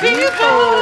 vivo!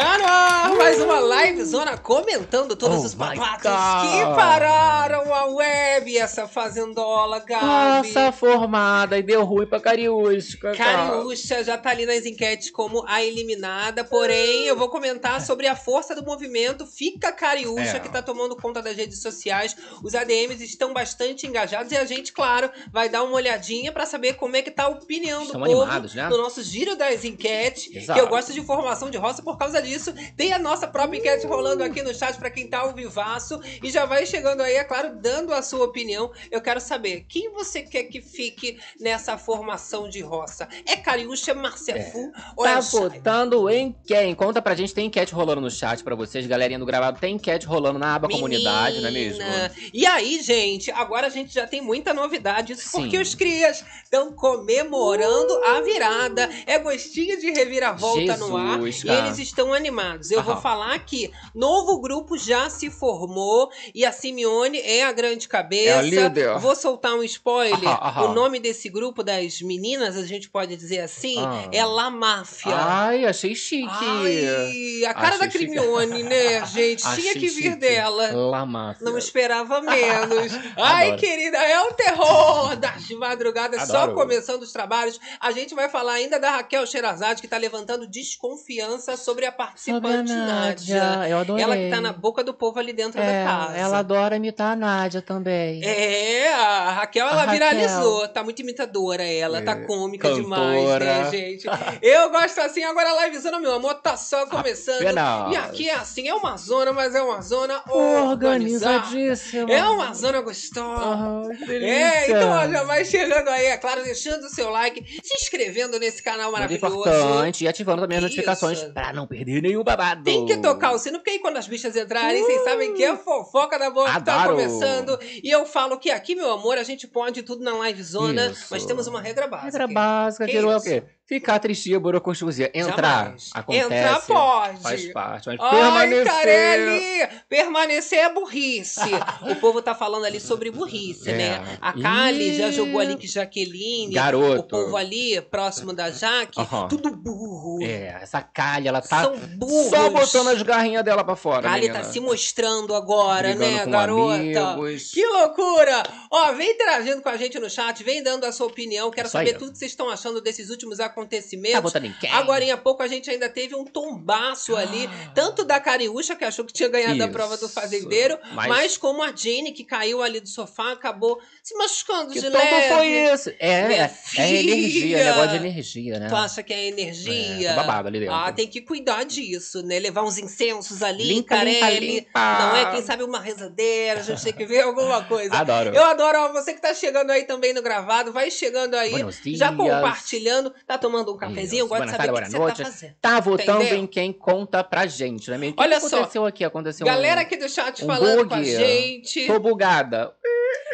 Ar, mais uma live zona comentando todos Oh os babados God. que pararam a web, essa fazendola, Gabi. Nossa, formada e deu ruim pra Cariústica. Cariúcha já tá ali nas enquetes como a eliminada, porém eu vou comentar sobre a força do movimento Fica Cariúcha, É. que tá tomando conta das redes sociais. Os ADMs estão bastante engajados e a gente, claro, vai dar uma olhadinha pra saber como é que tá a opinião Estão do povo animados, né? no nosso giro das enquetes. Exato. Que eu gosto de informação de roça por causa disso. Tem a nossa própria enquete rolando aqui no chat pra quem tá ao vivaço e já vai chegando aí, é claro, dando a sua opinião. Eu quero saber quem você quer que fique nessa formação de roça. É Cariúcha, Marcefu ou Tá é votando em quem? Conta pra gente, tem enquete rolando no chat pra vocês, galerinha do gravado. Tem enquete rolando na aba comunidade, não é mesmo? Menina. E aí, gente, agora a gente já tem muita novidade. Isso Sim. porque os crias estão comemorando a virada. É gostinho de reviravolta no ar. Jesus, E cara. eles estão animados. Eu vou. Falar aqui. Novo grupo já se formou e a Simeone é a grande cabeça. É a líder. Vou soltar um spoiler. Aham, aham. O nome desse grupo das meninas, a gente pode dizer assim, Ah. é La Máfia. Ai, achei chique. Ai, a cara Achei da chique. Crimeone, né, gente? Tinha Achei que vir chique. dela. La máfia. Não esperava menos. Ai, querida, é o terror das madrugadas, só Adoro. começando os trabalhos. A gente vai falar ainda da Raquel Sherazade, que tá levantando desconfiança sobre a Sobre a participante Nádia. Eu adorei. Ela que tá na boca do povo ali dentro é, da casa. Ela adora imitar a Nádia também. É, a Raquel, ela A Raquel. viralizou. Tá muito imitadora ela, tá É, cômica cantora. demais, né, gente? Eu gosto assim, agora a livezona, meu amor, tá só começando. Apenas. E aqui é assim, é uma zona, mas é uma zona. Organizadíssima. É uma zona gostosa. É, então ó, já vai chegando aí, é claro, deixando o seu like, se inscrevendo nesse canal Muito maravilhoso. importante. E ativando também as Isso. notificações pra não perder nenhum babado. Tem que tocar o sino, porque aí quando as bichas entrarem, vocês sabem que é fofoca da boa que tá Adoro. começando. E eu falo que aqui, meu amor, a gente pode tudo na livezona, Isso. mas temos uma regra básica. Regra básica, Que que não é o quê? Ficar tristia, burocosfusia. Entrar, Jamais. acontece. Entrar pode. Faz parte. Mas Ai, permanecer... Carelli! Permanecer é burrice. o povo tá falando ali sobre burrice, É. né? A Kali Ih. já jogou ali que Jaqueline, Garoto. o povo ali, próximo da Jaque, tudo burro. É, essa calha, ela tá São burros. só botando as garrinhas dela pra fora, Kali menina. tá se mostrando agora, Brigando né, garota? amigos. Que loucura! Ó, vem interagindo com a gente no chat, vem dando a sua opinião. Quero Isso aí. saber tudo que vocês estão achando desses últimos Tá acontecimentos. quem? Agora em pouco a gente ainda teve um tombaço ali, tanto da Cariúcha, que achou que tinha ganhado a Isso. prova do fazendeiro, Mas- mas, como a Jenny, que caiu ali do sofá, acabou se machucando Que de leve. foi esse? É, é, é energia, negócio de energia, né? Tu acha que é energia? É, tô babado ali dentro. Ah, tem que cuidar disso, né? Levar uns incensos ali, Limpa, limpa, Carelli. limpa. Não é? Quem sabe uma rezadeira, a gente tem que ver alguma coisa. Adoro. Eu adoro, ó, você que tá chegando aí também no gravado, vai chegando aí, já compartilhando, tá tomando um cafezinho, eu gosto de saber o que, você tá noite. fazendo. Tá votando Entendeu? em quem conta pra gente, né? mesmo? O que Olha que só. aconteceu aqui? Aconteceu Galera um... aqui do chat um falando com a bug. gente. Tô bugada.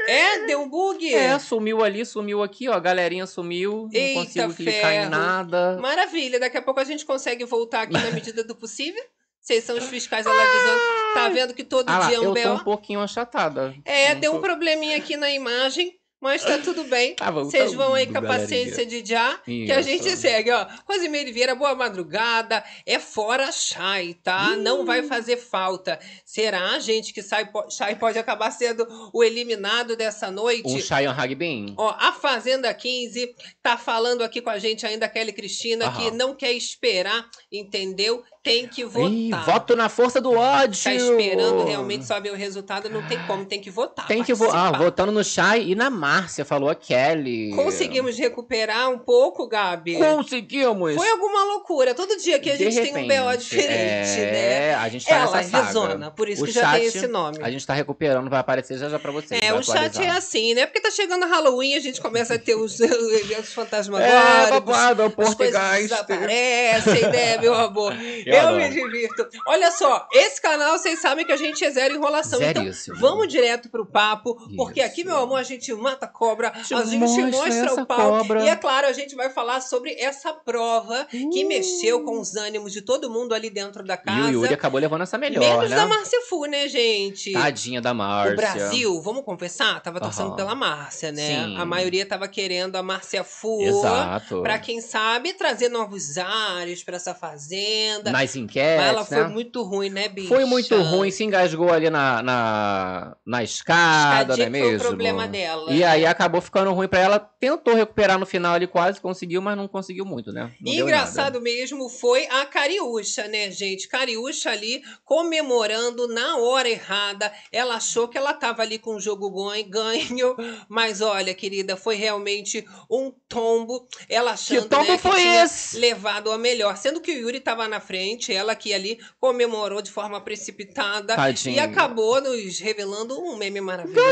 É, deu um bug? É, sumiu ali, sumiu aqui, ó. A galerinha sumiu. Eita, não consigo clicar em ferro. nada. Maravilha, daqui a pouco a gente consegue voltar aqui na medida do possível. Vocês são os fiscais da Levisão. Tá vendo que todo Ah dia é um eu tô um pouquinho achatada. É, Não deu um tô- probleminha aqui na imagem, mas tá tudo bem. Tá voltando, Vocês vão aí com a paciência de já, que a Isso. gente segue, ó. Rosimeire Vieira, boa madrugada. É fora Chay, tá? Não vai fazer falta. Será, gente, que po- Chay pode acabar sendo o eliminado dessa noite? Um Cheyenne Hagbin? Ó, a Fazenda 15 tá falando aqui com a gente ainda, a Kelly Cristina, que Aham. não quer esperar, entendeu? Tem que votar. Ih, voto na força do ódio! Tá esperando realmente saber o resultado, não tem como, tem que votar. Tem que votar. Ah, votando no Chay e na Márcia, falou a Kelly. Conseguimos recuperar um pouco, Gabi? Conseguimos! Foi alguma loucura. Todo dia que a De gente tem um BO repente, diferente, é, né? a gente tá É a nessa saga. zona, por isso O que já tem chat, esse nome. A gente tá recuperando, vai aparecer já já pra vocês. É, o chat é atualizar. assim, né? Porque tá chegando Halloween, a gente começa a ter os eventos É, fantasmagóricos. babado, é o as coisas Portugal. desaparecem, né, meu amor? Eu, adoro. me divirto. Olha só, esse canal, vocês sabem que a gente é zero enrolação. Zeríssimo. Então, vamos direto pro papo, porque Isso. aqui, meu amor, a gente mata a cobra, Te a gente mostra mostra o pau. cobra. E é claro, a gente vai falar sobre essa prova que Uh. mexeu com os ânimos de todo mundo ali dentro da E casa. o Yuri acabou levando essa melhor, Menos né? da Márcia Fu, né, gente? Tadinha da Márcia. O Brasil, vamos confessar, tava torcendo Aham. pela Márcia, né? Sim. A maioria tava querendo a Márcia Fu. Exato. Pra quem sabe, trazer novos ares pra essa fazenda. Nas enquetes, Mas ela né? foi muito ruim, né, bicha? Foi muito ruim, se engasgou ali na, na, na escada, não é que foi o mesmo? problema dela. E aí acabou ficando ruim pra ela. Tentou recuperar no final ali, quase conseguiu, mas não conseguiu muito, né? Não engraçado mesmo foi a Cariúcha, né, gente? Cariúcha ali comemorando na hora errada. Ela achou que ela tava ali com o jogo ganho, mas olha, querida, foi realmente um tombo. Ela achando Que tombo né, que foi tinha esse? levado a melhor. Sendo que o Yuri tava na frente, ela que ali comemorou de forma precipitada. Tadinho. E acabou nos revelando um meme maravilhoso.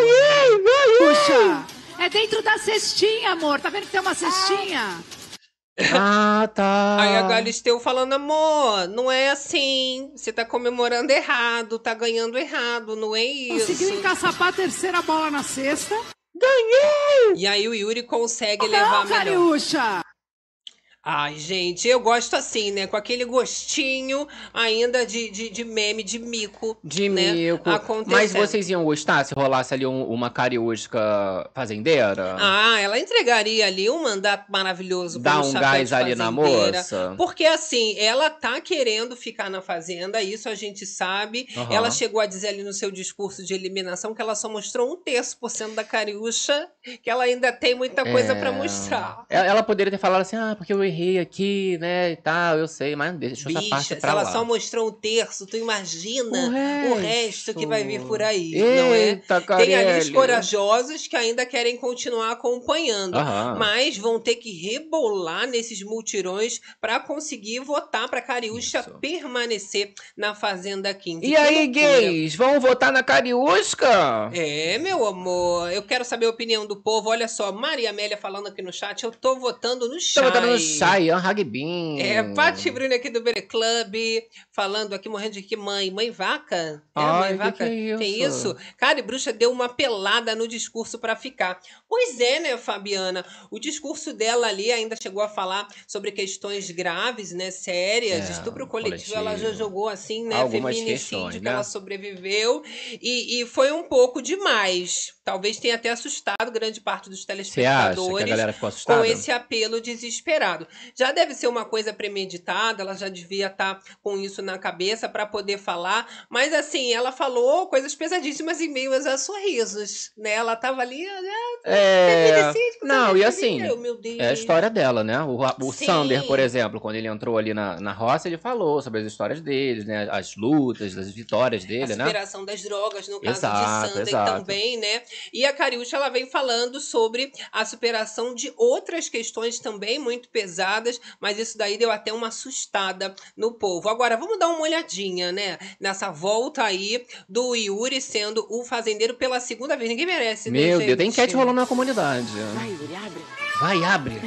Puxa, é dentro da cestinha, amor. Tá vendo que tem uma cestinha? Ah, tá. Aí a Galisteu falando, amor, não é assim. Você tá comemorando errado, tá ganhando errado, não é isso. Conseguiu encaçapar a terceira bola na cesta. E aí o Yuri consegue levar Não, a melhor. Cariúcha. Ai, gente, eu gosto assim, né? Com aquele gostinho ainda de, de, de meme, de mico. De né, mico. Mas vocês iam gostar se rolasse ali um- uma cariúsca fazendeira? Ah, ela entregaria ali um mandato maravilhoso Dá um gás ali na moça? Porque assim, ela tá querendo ficar na fazenda, isso a gente sabe. Aham. Ela chegou a dizer ali no seu discurso de eliminação que ela só mostrou um terço por cento da Cariúcha, que ela ainda tem muita coisa É. pra mostrar. Ela ela poderia ter falado assim, ah, porque eu errei aqui, né, e tal, eu sei, mas deixa essa parte Bicha, se pra ela lá. só mostrou um terço, tu imagina O o resto que vai vir por aí, não é? Eita, Tem ali os Carelli. corajosos que ainda querem continuar acompanhando. Aham. Mas vão ter que rebolar nesses multirões para conseguir votar para Cariúcha Isso. permanecer na Fazenda 15. E Que aí, loucura. gays, vão votar na Cariúsca? É, meu amor, eu quero saber a opinião do povo. Olha só, Maria Amélia falando aqui no chat, eu tô votando no Tô Chay. votando no Cheyenne Ragbin. É, Paty Bruni aqui do Bere Club, falando aqui, morrendo de que mãe? Mãe vaca? É, Ai, mãe que vaca? que é Tem isso? isso? Cara, e Bruxa deu uma pelada no discurso pra ficar. Pois é, né, Fabiana? O discurso dela ali ainda chegou a falar sobre questões graves, né, sérias, É, estupro coletivo. coletivo. Ela já jogou assim, né, Algumas feminicídio questões, que né? ela sobreviveu. E, e foi um pouco demais. Talvez tenha até assustado grande parte dos que telespectadores galera ficou assustada? com esse apelo desesperado. Já deve ser uma coisa premeditada, ela já devia estar com isso na cabeça para poder falar, mas assim, ela falou coisas pesadíssimas em meio a sorrisos, né? Ela tava ali, ah, É... feminicídio, Não, e assim. É a história dela, né? O, o Sim. Sander, por exemplo, quando ele entrou ali na, na roça, ele falou sobre as histórias dele, né? As lutas, as vitórias a dele, né? superação das drogas, no caso Exato, de Sander exato. também, né? E a Cariúcha, ela vem falando sobre a superação de outras questões também muito pesadas, mas isso daí deu até uma assustada no povo. Agora, vamos dar uma olhadinha, né? Nessa volta aí do Yuri sendo o fazendeiro pela segunda vez. Ninguém merece, né, Meu Deus, tem enquete rolando na comunidade. Vai, Yuri, abre. Vai, abre.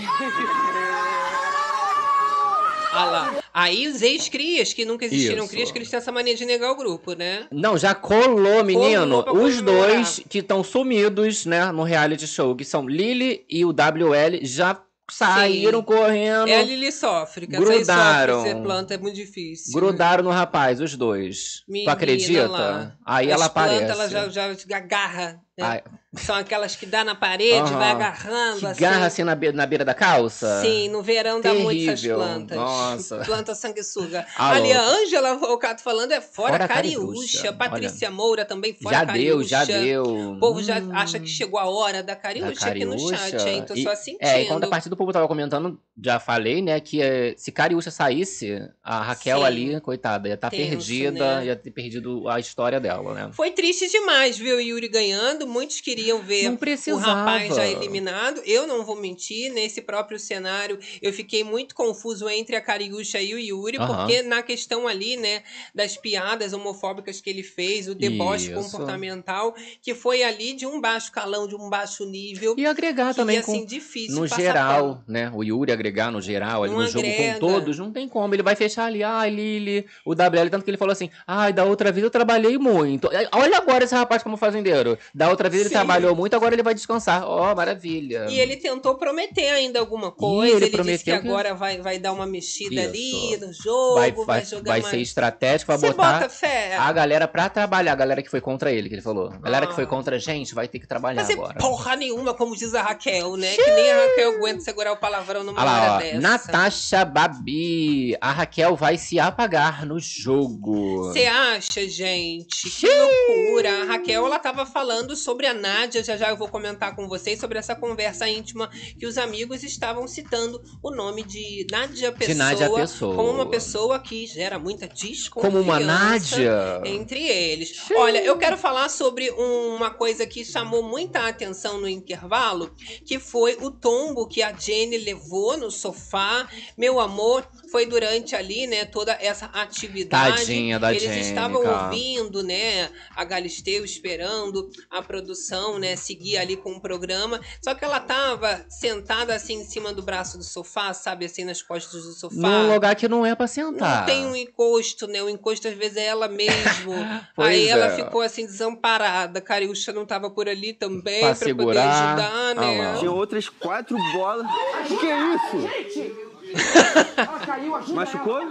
Ah lá. Aí os ex-crias, que nunca existiram Isso. crias, que eles têm essa mania de negar o grupo, né? Não, já colou, menino. pra Os dois que estão sumidos, né, no reality show, que são Lily e o WL, já saíram correndo. É a Lili sofre, que Grudaram. essa ser planta, é muito difícil. Grudaram no rapaz, os dois. Menina tu acredita? lá. Aí As ela aparece. plantas, ela já, já agarra. Né? Ai, São aquelas que dá na parede, Aham. vai agarrando. que assim. garra assim na, be- na beira da calça. Sim, no verão dá muito essas Terrível. plantas. Nossa. Planta sanguessuga. Ah, Ali, a. Ângela Volcato falando é fora, Fora Cariúcha. Cariúcha. Patrícia Moura também fora já Cariúcha. deu, já deu. O povo já Hum. acha que chegou a hora da Cariúcha, aqui no chat, hein? Tô E- só sentindo. É, enquanto a partir do povo tava comentando, já falei, né, que eh, se Cariúcha saísse, a Raquel Sim. ali, coitada, ia estar Tenso, perdida, né? ia ter perdido a história dela, né? Foi triste demais o Yuri ganhando. Muitos queriam ver o rapaz já eliminado. Eu não vou mentir, nesse próprio cenário eu fiquei muito confuso entre a Cariúcha e o Yuri, Aham. porque na questão ali, né, das piadas homofóbicas que ele fez, o deboche Isso. comportamental, que foi ali de um baixo calão, de um baixo nível. E agregar que, também assim, com, difícil no geral, né? O Yuri agregar no geral, ali Não no jogo agrega. com todos, não tem como. Ele vai fechar ali, ai, Lili, o WL, tanto que ele falou assim, ai, da outra vez eu trabalhei muito. Olha agora esse rapaz como fazendeiro. Da outra vez ele Sim. trabalhou muito, agora ele vai descansar. Ó, maravilha. E ele tentou prometer ainda alguma coisa. ele ele disse que prometeu que- agora vai, vai dar uma mexida Isso. ali no jogo, vai, vai, vai, jogar vai mais. ser estratégico, vai Você botar bota fé. a galera pra trabalhar, a galera que foi contra ele, que ele falou. A galera que foi Ah. contra a gente vai ter que trabalhar Fazer agora. porra nenhuma, como diz a Raquel, né? Que nem a Raquel aguenta segurar o palavrão numa Olha hora ó. dessa. Natasha Babi. A Raquel vai se apagar no jogo. Você acha, gente? Que loucura. A Raquel, ela tava falando sobre a Nádia, já já eu vou comentar com vocês sobre essa conversa íntima que os amigos estavam citando o nome de Nádia Pessoa, De Nádia Pessoa. como uma pessoa que gera muita desconfiança. Como uma Nádia. entre eles. Olha, eu quero falar sobre uma coisa que chamou muita atenção no intervalo, que foi o tombo que a Jenny levou no sofá. Meu amor, foi durante ali, né, toda essa atividade. Tadinha da Eles Jenny, estavam cara. ouvindo, né, a Galisteu esperando a produção, né, seguir ali com o programa. Só que ela tava sentada assim em cima do braço do sofá, sabe, assim nas costas do sofá. Num lugar que não é pra sentar. Não tem um encosto, né? O encosto às vezes é ela mesmo. Aí é. ela ficou assim desamparada. Cariúcha não tava por ali também Pra pra, poder segurar. ajudar, Ah né? lá. Tinha outras quatro bolas. Que isso? Machucou?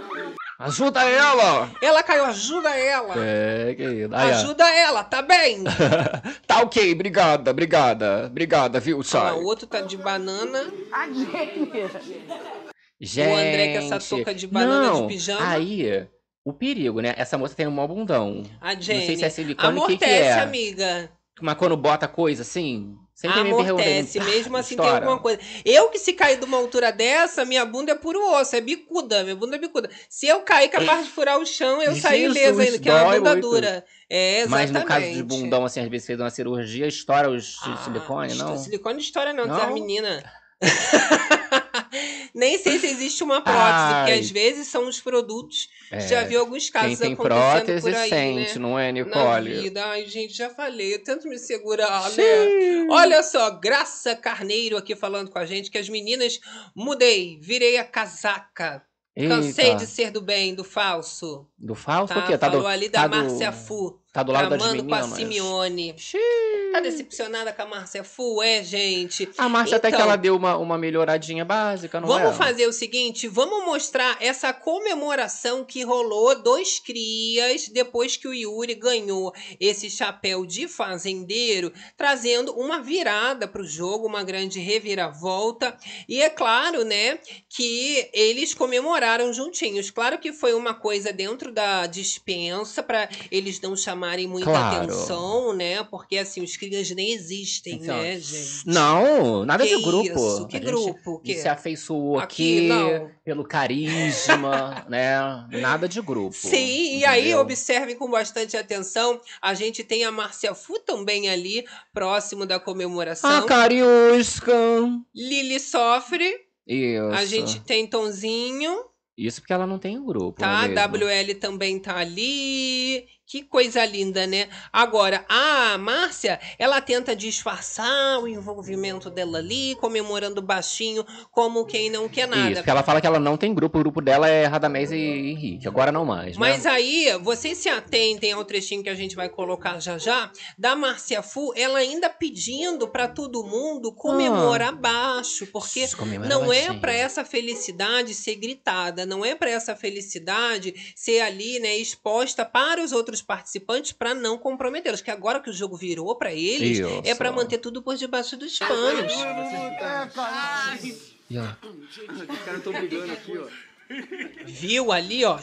Ajuda ela! ela caiu, ajuda ela. É, querida. Aí, ó. Ajuda ela, tá bem? tá ok, obrigada, obrigada. Obrigada, viu, Chay? lá, o outro tá de banana. Gente. O André com essa touca de banana não, de pijama. Aí, o perigo, né? Essa moça tem um mó bundão. A Não sei Jenny. se é silicone, o que, que é? amiga. Mas quando bota coisa assim, sempre me Amortece, pergunta. mesmo assim tem estoura. alguma coisa. Eu que se cair de uma altura dessa, minha bunda é puro osso, é bicuda, minha bunda é bicuda. Se eu cair capaz de furar o chão, eu saio ilesa ainda, que é uma bunda muito. dura. É, Mas exatamente. no caso de bundão, assim, às vezes fez uma cirurgia, estoura os Ah, silicone, não? Silicone história não, Não? não? menina. Nem sei se existe uma prótese, Ai. porque às vezes são os produtos. É, Já vi alguns Quem casos tem acontecendo prótese por aí, sente, né? não é, Na Nicole? vida. Ai, gente, já falei. Eu tento me segurar, né? Sim. Olha só, Graça Carneiro aqui falando com a gente que as meninas mudei, virei a casaca. Cansei Eita. de ser do bem, do falso. Do falso Tá? o quê? Tá Falou do, ali tá da do- Márcia Fu. Tá do lado das tramando com a meninas. Simeone. Xiii. Tá decepcionada com a Márcia Fu? É, gente. A Márcia até que Então- ela deu uma, uma melhoradinha básica, não Vamos é? fazer o seguinte, vamos mostrar essa comemoração que rolou dos crias depois que o Yuri ganhou esse chapéu de fazendeiro, trazendo uma virada para o jogo, uma grande reviravolta. E é claro, né, que eles comemoraram juntinhos. Claro que foi uma coisa dentro da dispensa para eles não chamarem muita Claro. atenção, né? Porque assim, os crias nem existem, Então, né, gente? Não, nada Que de grupo. isso? Que A grupo? O quê? Se afeiçoou Aqui, aqui, pelo carisma, né? Nada de grupo. Sim, e aí entendeu? observe com bastante atenção. A gente tem a Márcia Fu também ali, próximo da A comemoração. Cariusca. Lili sofre. Isso. A gente tem Tonzinho, Isso porque ela não tem um grupo. tá? é mesmo? WL também tá ali. Que coisa linda, né? Agora, a Márcia, ela tenta disfarçar o envolvimento dela ali, comemorando baixinho, como quem não quer nada. Isso, porque ela fala que ela não tem grupo, o grupo dela é Radamés e Henrique, agora não mais, Mas né? aí, vocês se atentem ao trechinho que a gente vai colocar já já, da Márcia Fu, ela ainda pedindo pra todo mundo comemorar baixo, porque Comemora não é baixinho. pra essa felicidade ser gritada, não é pra essa felicidade ser ali, né, exposta para os outros participantes pra não comprometê-los, que agora que o jogo virou pra eles, Isso. é pra manter tudo por debaixo dos panos. Ó. Os caras estão brigando aqui, ó. Viu ali, ó?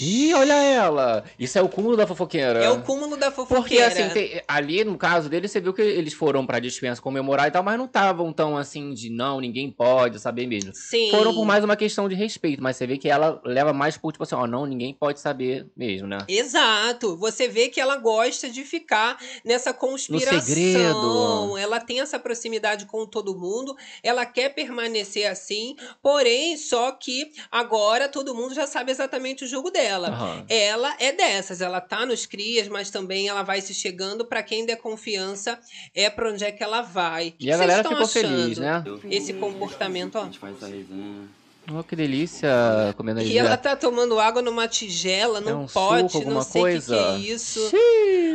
Ih, olha ela! Isso é o cúmulo da fofoqueira. É o cúmulo da Porque, fofoqueira. assim, tem- ali no caso dele, você viu que eles foram pra dispensa comemorar e tal, mas não estavam tão assim de não, ninguém pode saber mesmo. Sim. Foram por mais uma questão de respeito, mas você vê que ela leva mais por tipo assim, ó, não, ninguém pode saber mesmo, né? Exato. Você vê que ela gosta de ficar nessa conspiração. segredo. Ela tem essa proximidade com todo mundo. Ela quer permanecer assim. Porém, só que agora todo mundo já sabe exatamente o jogo dela. Aham. Ela é dessas, ela tá nos crias, mas também ela vai se chegando pra quem der confiança é pra onde é que ela vai. O que E a vocês galera estão ficou achando? feliz, né? Esse comportamento, A ó. gente faz essa resenha. Oh, que delícia comendo E ela tá tomando água numa tigela, num É um pote, suco, não sei o que, que é isso.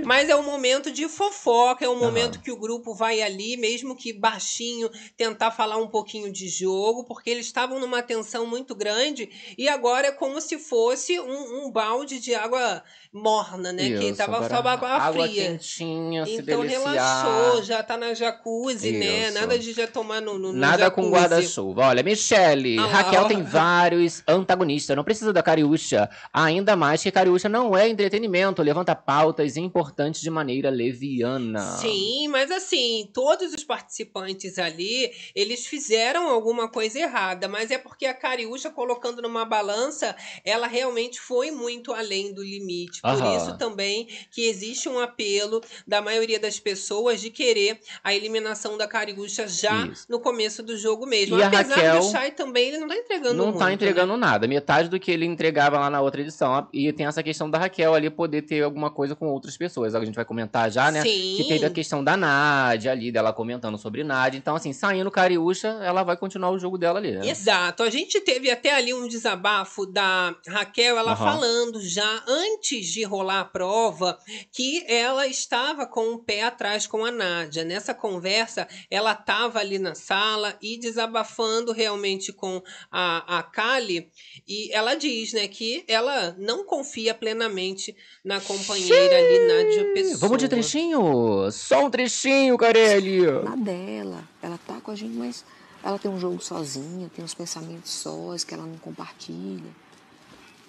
Mas é um momento de fofoca, é um momento que o grupo vai ali, mesmo que baixinho, tentar falar um pouquinho de jogo, porque eles estavam numa tensão muito grande e agora é como se fosse um, um balde de água morna, né? que Isso, tava agora só água, água fria. quentinha, se Então relaxou, já tá na jacuzzi, né? Isso. Nada de já tomar no, no no Nada com guarda-chuva. Olha, Michele, Ah lá, Raquel tem vários antagonistas. Não precisa da Cariúcha. Ainda mais que Cariúcha não é entretenimento. Levanta pautas importantes de maneira leviana. Sim, mas assim, todos os participantes ali, eles fizeram alguma coisa errada, mas é porque a Cariúcha colocando numa balança, ela realmente foi muito além do limite. Por Aham. isso também que existe um apelo da maioria das pessoas de querer a eliminação da Cariúcha já Isso. no começo do jogo mesmo. E a Apesar Raquel do Shai também, ele não tá entregando Não muito, tá né? entregando nada. Metade do que ele entregava lá na outra edição. E tem essa questão da Raquel ali poder ter alguma coisa com outras pessoas. A gente vai comentar já, né? Sim. Que teve a questão da Nádia ali, dela comentando sobre Nádia. Então, assim, saindo Cariúcha, ela vai continuar o jogo dela ali. Né? Exato. A gente teve até ali um desabafo da Raquel, ela Aham. falando já antes de rolar a prova que ela estava com o pé atrás com a Nádia. Nessa conversa, ela estava ali na sala e desabafando realmente com a, a Kali. E ela diz, né, que ela não confia plenamente na companheira ali, Nádia Pessoa. Vamos de trechinho? Só um trechinho, Carelli. na dela. Ela tá com a gente, mas ela tem um jogo sozinha, tem uns pensamentos sós que ela não compartilha.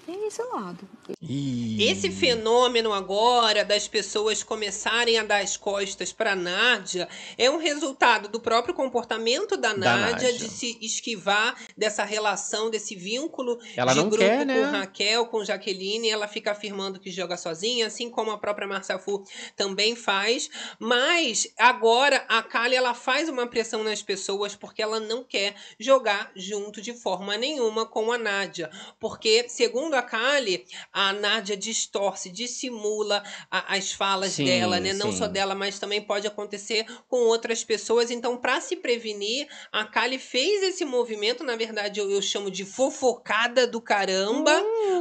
Tem esse lado. Esse fenômeno agora das pessoas começarem a dar as costas para Nádia é um resultado do próprio comportamento da Da Nádia, Nádia. de se esquivar dessa relação, desse vínculo Ela de não grupo quer, com né? Raquel, com Jaqueline. Ela fica afirmando que joga sozinha, assim como a própria Marcia Fu também faz. Mas agora a Kali ela faz uma pressão nas pessoas porque ela não quer jogar junto de forma nenhuma com a Nádia. Porque, segundo a Kali, a Nádia distorce, dissimula a- as falas Sim, dela, né? Não sim. só dela, mas também pode acontecer com outras pessoas. Então, para se prevenir, a Kali fez esse movimento, na verdade, eu, eu chamo de fofocada do caramba,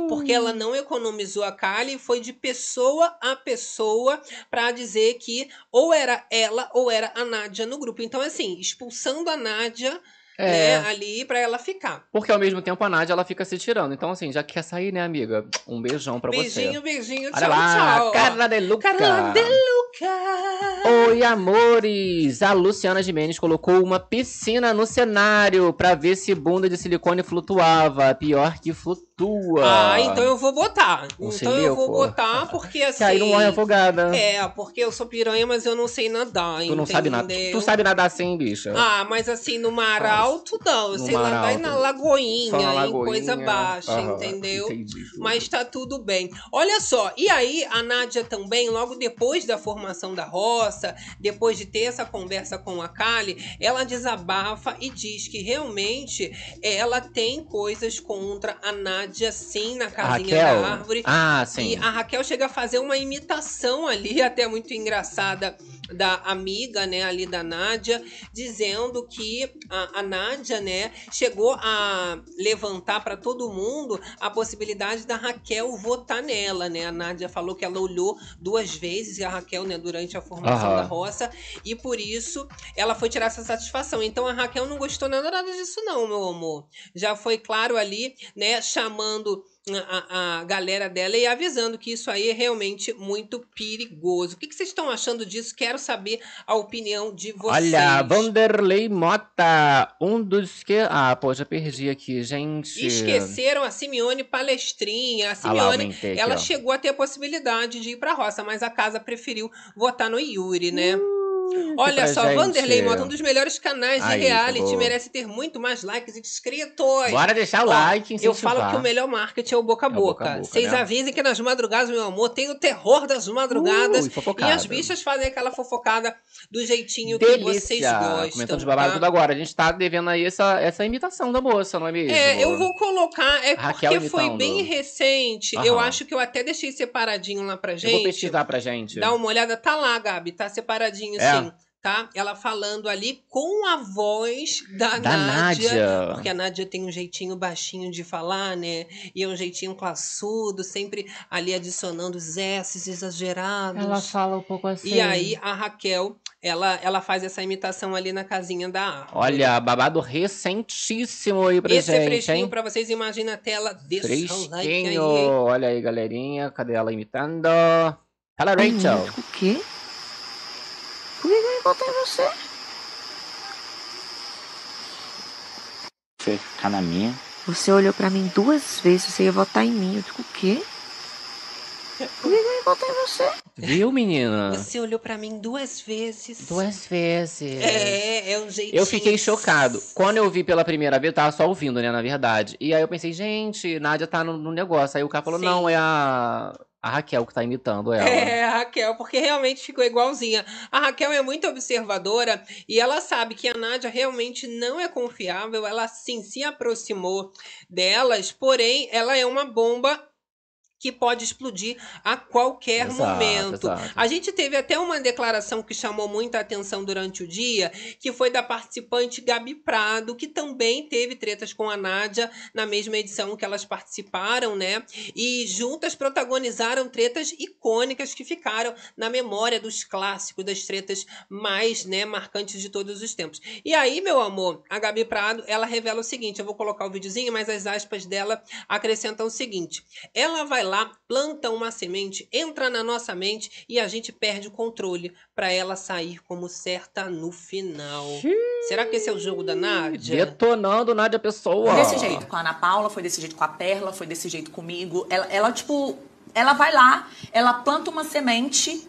porque ela não economizou a Kali, foi de pessoa a pessoa para dizer que ou era ela ou era a Nádia no grupo. Então, assim, expulsando a Nádia É. né, ali para ela ficar. Porque ao mesmo tempo a Nádia ela fica se tirando. Então, assim, já quer sair, né, amiga? Um beijão pra beijinho, você. beijinho, Olha tchau, lá, tchau. Carla de Luca. Carla de Luca. Oi, amores! A Luciana Gimenez colocou uma piscina no cenário pra ver se bunda de silicone flutuava. Pior que flutua. Ah, então eu vou botar. Então eu vou botar porque assim. Que aí não morre afogada. É, porque eu sou piranha, mas eu não sei nadar. tu não sabe nada. entendeu? Tu sabe nadar sim, bicha. Ah, mas assim, no mar Mas, alto, não. Eu no sei mar nadar alto. na lagoinha, na em coisa baixa, Aham, entendeu? entendi. Mas tá tudo bem. Olha só, e aí a Nádia também, logo depois da formação da roça, depois de ter essa conversa com a Kali, ela desabafa e diz que realmente ela tem coisas contra a Nádia, sim, na A casinha da árvore. Ah, sim. E a Raquel chega a fazer uma imitação ali, até muito engraçada, da amiga, né, ali da Nádia, dizendo que a, a Nádia, né, chegou a levantar para todo mundo a possibilidade da Raquel votar nela, né? A Nádia falou que ela olhou duas vezes a Raquel, né, durante a formação Aham. da roça, e por isso ela foi tirar essa satisfação. Então a Raquel não gostou nada, nada disso não, meu amor. Já foi claro ali, né, chamando a, a galera dela e avisando que isso aí é realmente muito perigoso. O que, que vocês estão achando disso? Quero saber a opinião de vocês. Olha, Vanderlei Mota, um dos que. Ah, pô, já perdi aqui, gente. Esqueceram a Simeone Palestrinha. A Ah lá, Simeone, aumentei aqui, ela chegou a ter a possibilidade de ir pra roça, mas a casa preferiu votar no Yuri, né? Olha só, gente. Vanderlei Mota, um dos melhores canais de Aí, reality, acabou. merece ter muito mais likes e inscritos. Bora deixar o Ó, like, Eu falo que o melhor marketing é o boca a É boca a boca, Vocês né? avisem que nas madrugadas, meu amor, tem o terror das madrugadas. Ui, e fofocada. as bichas fazem aquela fofocada do jeitinho que vocês Delícia! gostam. Comentando de babado tá? tudo agora. A gente tá devendo aí essa, essa imitação da moça, não é mesmo? É, eu vou colocar, é Raquel porque foi bem recente. Eu acho que eu até deixei separadinho lá pra Eu gente. vou pesquisar pra gente. Dá uma olhada, tá lá, Gabi, tá separadinho É? Tá? Ela falando ali com a voz da, Da Nádia, Nádia. Porque a Nádia tem um jeitinho baixinho de falar, né? E é um jeitinho classudo, sempre ali adicionando os S's exagerados. fala um pouco assim. E aí a Raquel, ela, ela faz essa imitação ali na casinha da árvore. Olha, babado recentíssimo aí pra Esse é gente, fresquinho hein? pra vocês, imagina a tela desse like aí, Fresquinho. Olha aí, galerinha. Cadê ela imitando? Fala, Rachel. Nico, O quê? Por que eu ia votar em você? Você ficar na minha. Você olhou pra mim duas vezes, você ia votar em mim. Eu digo, o quê? Por que que eu ia votar em você? Viu, menina? Você olhou pra mim duas vezes. Duas vezes. É, é um jeitinho. Eu fiquei chocado. Quando eu vi pela primeira vez, eu tava só ouvindo, né, na verdade. E aí eu pensei, gente, Nádia tá no, no negócio. Aí o cara falou, Sim. não, é a, a Raquel que tá imitando ela. É, a Raquel, porque realmente ficou igualzinha. A Raquel é muito observadora e ela sabe que a Nádia realmente não é confiável. Ela sim se aproximou delas, porém, ela é uma bomba que pode explodir a qualquer Exato, momento. exato. A gente teve até uma declaração que chamou muita atenção durante o dia, que foi da participante Gabi Prado, que também teve tretas com a Nádia na mesma edição que elas participaram, né? E juntas protagonizaram tretas icônicas que ficaram na memória dos clássicos, das tretas mais, né, marcantes de todos os tempos. E aí, meu amor, a Gabi Prado, ela revela o seguinte, eu vou colocar o videozinho, mas as aspas dela acrescentam o seguinte: ela vai lá, planta uma semente, entra na nossa mente e a gente perde o controle para ela sair como certa no final. Será que esse é o jogo da Nádia? Detonando Nádia Pessoa. Foi desse jeito com a Ana Paula, foi desse jeito com a Perla, foi desse jeito comigo. Ela, ela, tipo, ela vai lá, ela planta uma semente,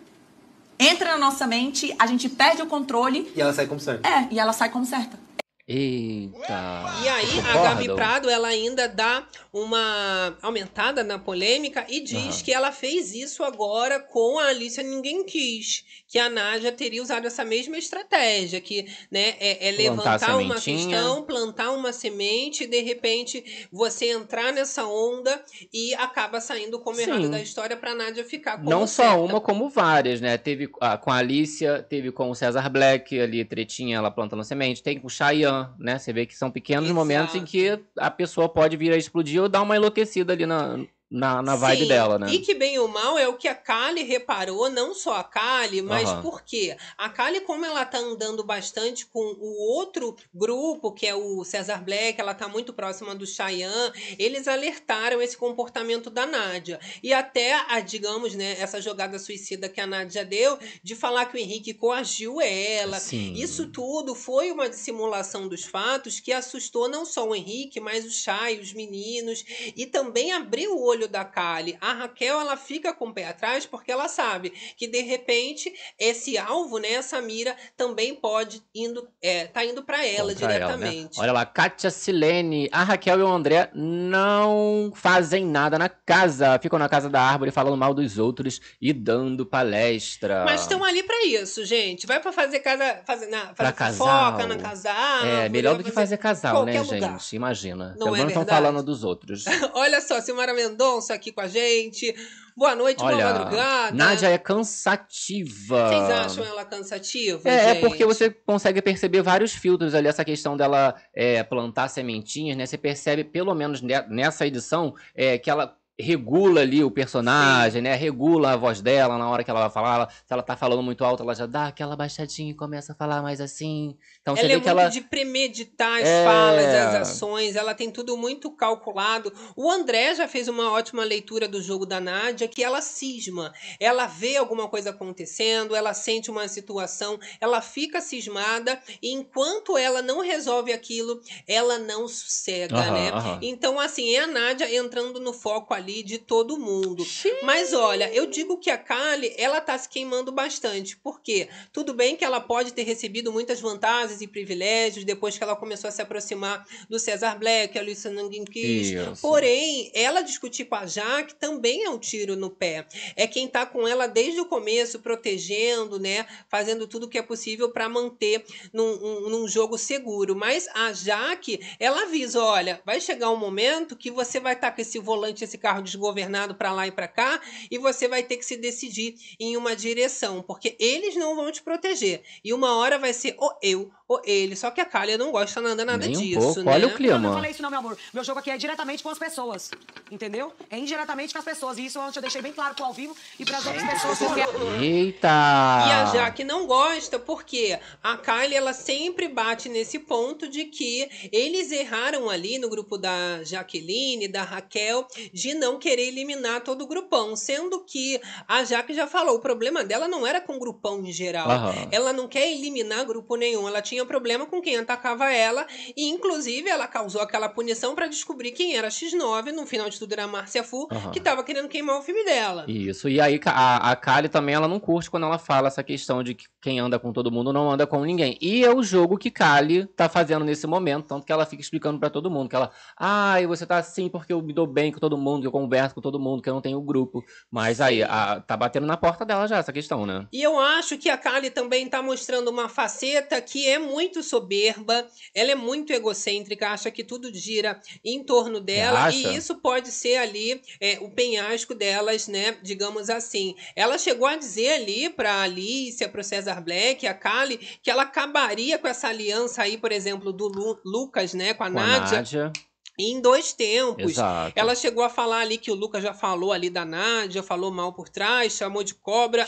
entra na nossa mente, a gente perde o controle. E ela sai como certo. É, e ela sai como certa. Eita. E aí, a Gabi? Prado, ela ainda dá uma aumentada na polêmica e diz Aham. que ela fez isso agora com a Alicia Ninguém Quis. Que a Nádia teria usado essa mesma estratégia, que né, é, é levantar uma questão, plantar uma semente, e de repente você entrar nessa onda e acaba saindo como errado Sim. da história pra Nádia ficar como Não só certa. uma, como várias, né? Teve ah, com a Alicia, teve com o César Black, ali, tretinha, ela plantando semente. Tem com o Chayanne, né? Você vê que são pequenos Exato. momentos em que a pessoa pode vir a explodir ou dar uma enlouquecida ali na, na, na vibe Sim, dela, né? E que bem ou mal é o que a Kali reparou, não só a Kali, mas Aham. por quê? A Kali, como ela tá andando bastante com o outro grupo, que é o Cesar Black, ela tá muito próxima do Chayanne, eles alertaram esse comportamento da Nádia. E até, a, digamos, né, essa jogada suicida que a Nádia deu, de falar que o Henrique coagiu ela. Sim. Isso tudo foi uma dissimulação dos fatos que assustou não só o Henrique, mas o Chay, os meninos, e também abriu o olho da Kali. A Raquel, ela fica com o pé atrás porque ela sabe que, de repente, esse alvo, né, essa mira, também pode indo, é, tá indo para ela Contra ela, né? diretamente. Olha lá, Kátia Silene. A Raquel e o André não fazem nada na casa. Ficam na casa da árvore falando mal dos outros e dando palestra. Mas estão ali para isso, gente. Vai para fazer casa, fazer, na, fazer fofoca na casa. É, melhor do que fazer casal, né, qualquer gente? lugar. Imagina. Não Pelo é menos estão falando dos outros. Olha só, Silmara Mendonça aqui com a gente. Boa noite, boa Olha, madrugada. Nádia é cansativa. Vocês acham ela cansativa? É, é gente? porque você consegue perceber vários filtros ali, essa questão dela é, plantar sementinhas, né? Você percebe, pelo menos ne- nessa edição, é, que ela regula ali o personagem, né? Regula a voz dela na hora que ela vai falar. Ela- se ela tá falando muito alto, ela já dá aquela baixadinha e começa a falar mais assim. Então você ela vê é que muito ela. de premeditar as É. falas, as ações, ela tem tudo muito calculado. O André já fez uma ótima leitura do jogo da Nádia, que ela cisma. Ela vê alguma coisa acontecendo, ela sente uma situação, ela fica cismada, e enquanto ela não resolve aquilo, ela não sossega, né? Então, assim, é a Nádia entrando no foco ali de todo mundo. Mas olha, eu digo que a Kali, ela tá se queimando bastante. Por quê? Tudo bem que ela pode ter recebido muitas vantagens e privilégios depois que ela começou a se aproximar do Cesar Black, a Luísa Nanguinquist. Porém, ela discutir com a Jaque também é um tiro no pé. É quem tá com ela desde o começo, protegendo, né? Fazendo tudo o que é possível para manter num, um- num jogo seguro. Mas a Jaque, ela avisa: olha, vai chegar um momento que você vai estar com esse volante, esse carro carro desgovernado pra lá e pra cá, e você vai ter que se decidir em uma direção, porque eles não vão te proteger. E uma hora vai ser ou eu ou ele. Só que a Kalia não gosta nada, nada Nem um disso, pouco. né? Olha o Não, clima. não falei isso não, meu amor. Meu jogo aqui é diretamente com as pessoas. Entendeu? É indiretamente com as pessoas. E isso ontem eu deixei bem claro pro ao vivo e pras outras pessoas. Porque Eita! E a Jaque não gosta porque a Kylie ela sempre bate nesse ponto de que eles erraram ali no grupo da Jaqueline, da Raquel, de não querer eliminar todo o grupão, sendo que a Jaque já falou, o problema dela não era com o grupão em geral. Ela não quer eliminar grupo nenhum, ela tinha problema com quem atacava ela e inclusive ela causou aquela punição pra descobrir quem era a X9, no final de tudo era a Márcia Fu, que tava querendo queimar o filme dela. Isso, e aí a, a Kali também ela não curte quando ela fala essa questão de que quem anda com todo mundo não anda com ninguém. E é o jogo que Kali tá fazendo nesse momento, tanto que ela fica explicando pra todo mundo que ela, ai, você tá assim porque eu me dou bem com todo mundo, que eu converso com todo mundo, que eu não tenho grupo. Mas aí, a- tá batendo na porta dela já essa questão, né? E eu acho que a Kali também tá mostrando uma faceta que é muito soberba, ela é muito egocêntrica, acha que tudo gira em torno dela, e isso pode ser ali é, o penhasco delas, né? Digamos assim. Ela chegou a dizer ali pra Alicia, pro Cesar Black, a Kali, que ela acabaria com essa aliança aí, por exemplo, do Lu- Lucas, né, com a, Com a Nádia, Nádia. Em dois tempos. Exato. Ela chegou a falar ali que o Lucas já falou ali da Nádia, falou mal por trás, chamou de cobra.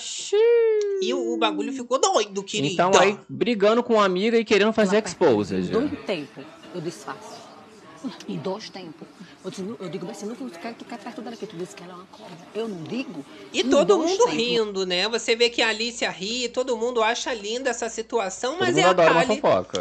E o, o bagulho ficou doido, querido. Então aí, brigando com uma amiga e querendo fazer exposed. Em dois tempos, eu desfaço. Em dois tempos. Eu digo, eu digo assim, Lucas, tu quer, quer perto dela aqui. Tu disse que ela é uma cobra. Eu não digo. E todo dois mundo rindo, né? Você vê que a Alicia ri, todo mundo acha linda essa situação, mas é a Kali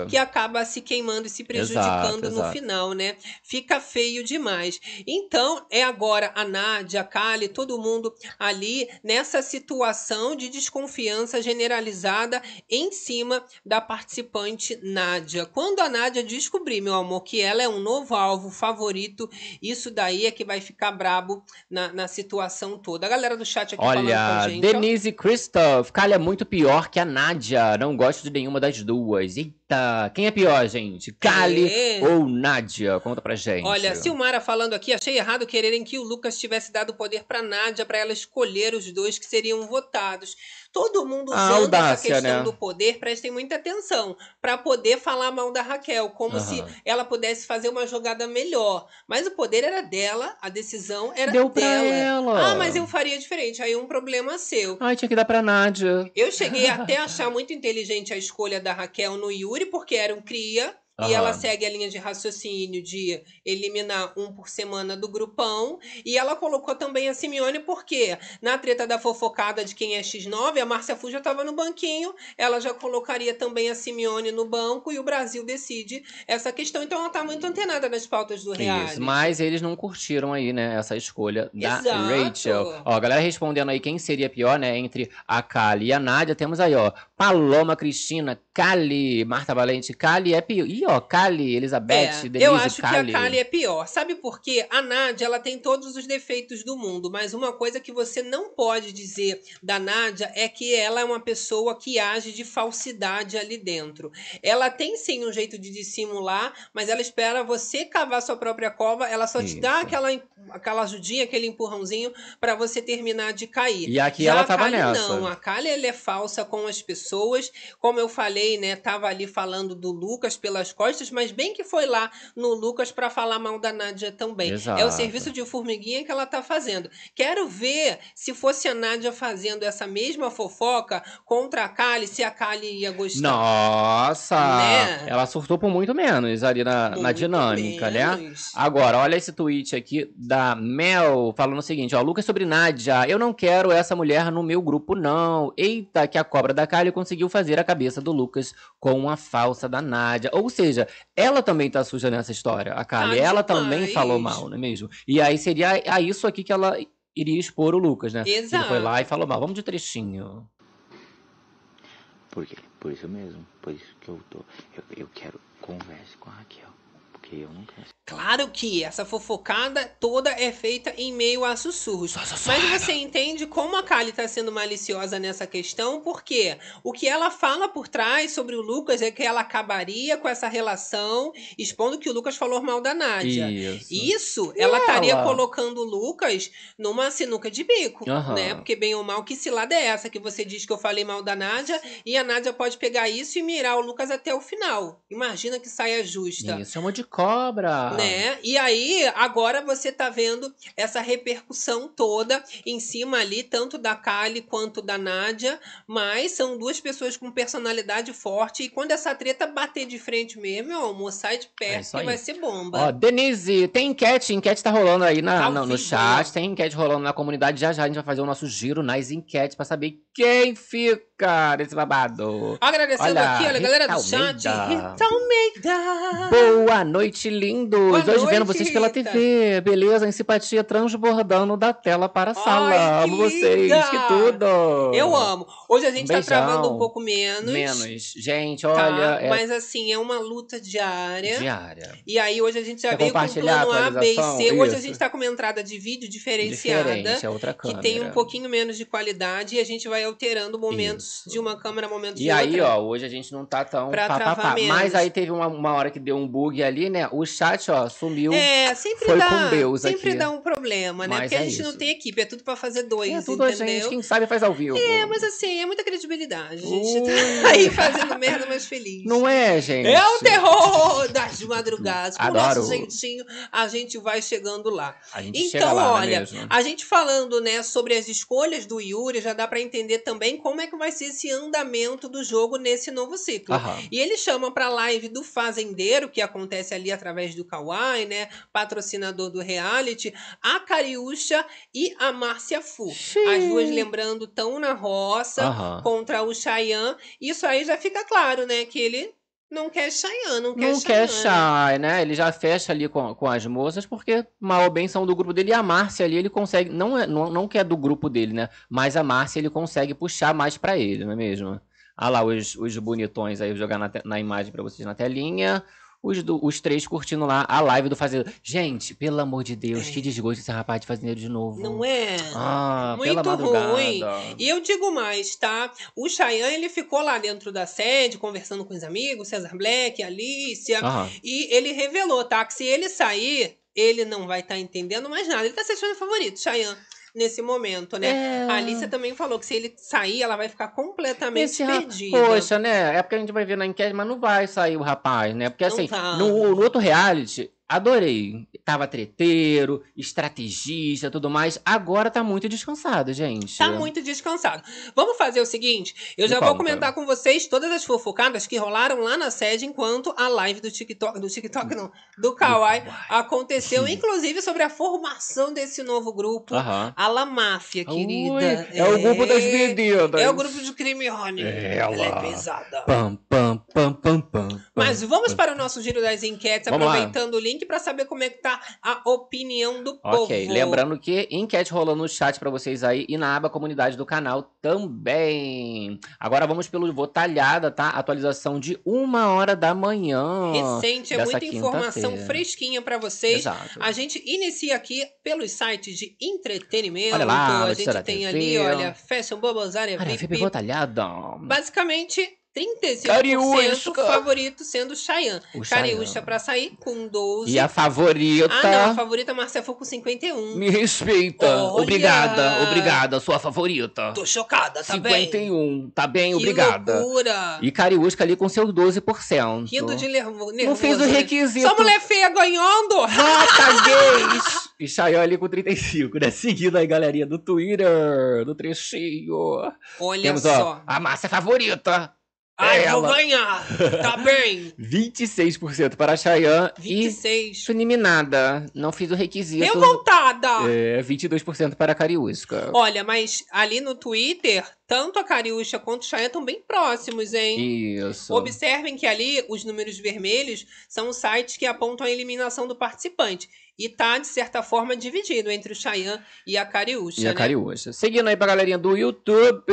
que acaba se queimando e se prejudicando Exato, no exato. final, né? Fica feio demais. Então, é agora a Nádia, a Kali, todo mundo ali nessa situação de desconfiança generalizada em cima da participante Nádia. Quando a Nádia descobrir, meu amor, que ela é um novo alvo favorito, isso daí é que vai ficar brabo na, na situação toda. A galera do chat aqui falando com a Olha, gente, ó. Denise Christoph, Kali é muito pior que a Nádia. Não gosto de nenhuma das duas. Eita, quem é pior, gente? Kali É. ou Nádia? Conta pra gente. Olha, Silmara falando aqui, achei errado quererem que o Lucas tivesse dado poder pra Nádia pra ela escolher os dois que seriam votados. Todo mundo A usando audácia, essa questão né? do poder, prestem muita atenção, pra poder falar mal da Raquel, como Aham. se ela pudesse fazer uma jogada melhor. Mas o poder era dela, a decisão era Deu dela. ela. Ah, mas eu faria diferente. Aí um problema seu. Ai, tinha que dar pra Nádia. Eu cheguei até a achar muito inteligente a escolha da Raquel no Yuri, porque era um cria. E ela segue a linha de raciocínio de eliminar um por semana do grupão. E ela colocou também a Simeone, porque na treta da fofocada de quem é X9, a Márcia Fu já estava no banquinho. Ela já colocaria também a Simeone no banco e o Brasil decide essa questão. Então ela tá muito antenada nas pautas do reality. Isso, mas eles não curtiram aí, né, essa escolha da Exato. Rachel. Ó, a galera respondendo aí quem seria pior, né, entre a Kali e a Nádia, temos aí, ó, Paloma Cristina, Kali, Marta Valente, Kali é pior. Ih, ó, Kali, Elizabeth, É, Denise, eu acho Kali. que a Kali é pior. Sabe por quê? A Nádia, ela tem todos os defeitos do mundo, mas uma coisa que você não pode dizer da Nádia é que ela é uma pessoa que age de falsidade ali dentro. Ela tem sim um jeito de dissimular, mas ela espera você cavar sua própria cova, ela só te dá Isso. aquela, aquela ajudinha, aquele empurrãozinho pra você terminar de cair. E aqui Já ela tava Kali nessa. Não, a Kali ela é falsa com as pessoas. Como eu falei, né? Tava ali falando do Lucas pelas costas, mas bem que foi lá no Lucas pra falar mal da Nádia também. É o Exato. serviço de formiguinha que ela tá fazendo. Quero ver se fosse a Nádia fazendo essa mesma fofoca contra a Kali, se a Kali ia gostar. Nossa! Né? Ela surtou por muito menos ali na, na dinâmica, né? menos. Agora, olha esse tweet aqui da Mel falando o seguinte, ó, Lucas sobre Nádia, eu não quero essa mulher no meu grupo não. Eita, que a cobra da Kylie conseguiu fazer a cabeça do Lucas com a falsa da Nádia. Ou seja, ela também tá suja nessa história, a Tá ela também falou mal, não é mesmo? E aí seria a isso aqui que ela iria expor o Lucas, né? Ele foi Exato. lá e falou mal. Vamos de trechinho. Por quê? Por isso mesmo. Por isso que eu tô. Eu, eu quero converse com a Raquel. Que? Eu nunca. Claro que essa fofocada toda é feita em meio a sussurros. Mas você entende como a Kali tá sendo maliciosa nessa questão, porque o que ela fala por trás sobre o Lucas é que ela acabaria com essa relação, expondo que o Lucas falou mal da Nádia. Isso. Isso, ela estaria colocando o Lucas numa sinuca de bico, Aham. né? Porque bem ou mal, que cilada é essa que você diz que eu falei mal da Nádia e a Nádia pode pegar isso e mirar o Lucas até o final. Imagina que saia justa. Isso, chama de cobra. Né? E aí, agora você tá vendo essa repercussão toda em cima ali, tanto da Kali quanto da Nádia, mas são duas pessoas com personalidade forte, e quando essa treta bater de frente mesmo, meu amor, sai de É perto que aí. vai ser bomba. Ó, Denise, tem enquete, enquete tá rolando aí na, Tá na- no chat, tem enquete rolando na comunidade. Já já a gente vai fazer o nosso giro nas enquetes pra saber quem fica nesse babado. Agradecendo Olha, aqui, olha, a galera do chat. Rita Almeida. Boa noite, lindos! Boa Hoje vendo noite, vocês pela Rita. TV, beleza? Em simpatia transbordando da tela para a sala. Ai, amo que vocês, linda! que tudo! Eu amo. Hoje a gente Um tá travando um pouco menos. Menos. Gente, Tá? olha, é Mas assim, é uma luta diária. diária. E aí hoje a gente já Quer veio com o plano A, B e? C. Hoje a Isso. gente tá com uma entrada de vídeo diferenciada. Diferente, é outra Que câmera. tem um pouquinho menos de qualidade e a gente vai alterando momentos Isso. de uma câmera, momentos E aí, outra. ó, hoje a gente não tá tão Pra pá, pá, travar pá. menos. Mas aí teve uma, uma hora que deu um bug ali, né? O chat, ó, sumiu. É, sempre Foi dá, com Deus sempre aqui. dá um problema, né? Mas Porque a é gente não isso. tem equipe, é tudo pra fazer dois, É tudo a entendeu? gente, quem sabe faz ao vivo. É, mas assim, é muita credibilidade. A gente Ui. tá aí fazendo merda, mas feliz. Não é, gente? É o terror das madrugadas. Com o nosso jeitinho, a gente vai chegando lá. A gente chega Então, lá, não é olha, mesmo? a gente falando, né, sobre as escolhas do Yuri, já dá pra entender também como é que vai ser esse andamento do jogo nesse novo ciclo. Aham. E ele chama pra live do Fazendeiro, que acontece ali através do Kawaii, né? Patrocinador do reality, a Cariúcha e a Márcia Fu. As duas, lembrando, estão na roça Aham. contra o Chayanne. Isso aí já fica claro, né? Que ele não quer Chayanne, não quer Não quer Chayanne. Shai, né? Ele já fecha ali com, com as moças, porque mal ou bem são do grupo dele. E a Márcia ali, ele consegue. Não, é, não, não que é do grupo dele, né? Mas a Márcia ele consegue puxar mais pra ele, não é mesmo? Ah lá, os, os bonitões aí, vou jogar na, na imagem pra vocês na telinha. Os, do- os três curtindo lá a live do fazendeiro. Gente, pelo amor de Deus, que desgosto esse rapaz de fazendeiro de novo. É. Não é? Ah, Muito ruim. E eu digo mais, tá? O Chayanne, ele ficou lá dentro da sede, conversando com os amigos, Cesar Black, Alicia, Aham. e ele revelou, tá? Que se ele sair, ele não vai estar entendendo mais nada. Ele tá se achando favorito, Chayanne, nesse momento, né? É. A Alicia também falou que se ele sair, ela vai ficar completamente Esse perdida. Poxa, né? É porque a gente vai ver na enquete, mas não vai sair o rapaz, né? Porque Não assim, vai. no, no outro reality, adorei. Tava treteiro, estrategista, tudo mais. Agora tá muito descansado, gente. Tá muito descansado. Vamos fazer o seguinte: eu Me já vou conta. comentar com vocês todas as fofocadas que rolaram lá na sede enquanto a live do TikTok, do TikTok não, do Kawaii aconteceu, inclusive sobre a formação desse novo grupo, a La Máfia, querida. Ui, é o grupo das medidas. É o grupo de crime Rony. Ela. Ela é pesada. Pam, pam, pam, pam, pam. Mas vamos para o nosso giro das enquetes, Vamos lá. aproveitando o link para saber como é que tá a opinião do povo. Ok, lembrando que enquete rolando no chat pra vocês aí e na aba comunidade do canal também. Agora vamos pelo Votalhada, tá? Atualização de uma hora da manhã. Recente, é muita informação fresquinha para vocês. Exato. A gente inicia aqui pelos sites de entretenimento. Olha lá, a gente tem ali, olha, Fashion Bubbles, área. VIP Votalhada. Basicamente, 35% Cariúsca. favorito sendo Chayanne. O Cariúcha pra sair com 12. E a favorita. Ah, não, a favorita Marcia Fu com 51. Me respeita. Olha! Obrigada, obrigada, sua favorita. Tô chocada, tá bem? 51, tá bem, Que obrigada. loucura. E Cariúsca ali com seus 12%. Rindo de nervo- nervoso. Não fez o né? requisito. Só mulher feia ganhando. Vota gays! E Chayanne ali com 35, né? Seguindo aí, galerinha do Twitter, do trechinho. Olha Temos, só. ó, a Márcia favorita. Ai, vou ela. ganhar. Tá bem. 26% para a Chayanne 26. e eliminada. Não fiz o requisito. Revoltada. É, 22% para a Cariúsca. Olha, mas ali no Twitter, tanto a Cariúcha quanto o Chayanne estão bem próximos, hein? Isso. Observem que ali os números vermelhos são os sites que apontam a eliminação do participante. E tá, de certa forma, dividido entre o Chayanne e a Cariúcha, E a né? Cariúcha. Seguindo aí pra galerinha do YouTube,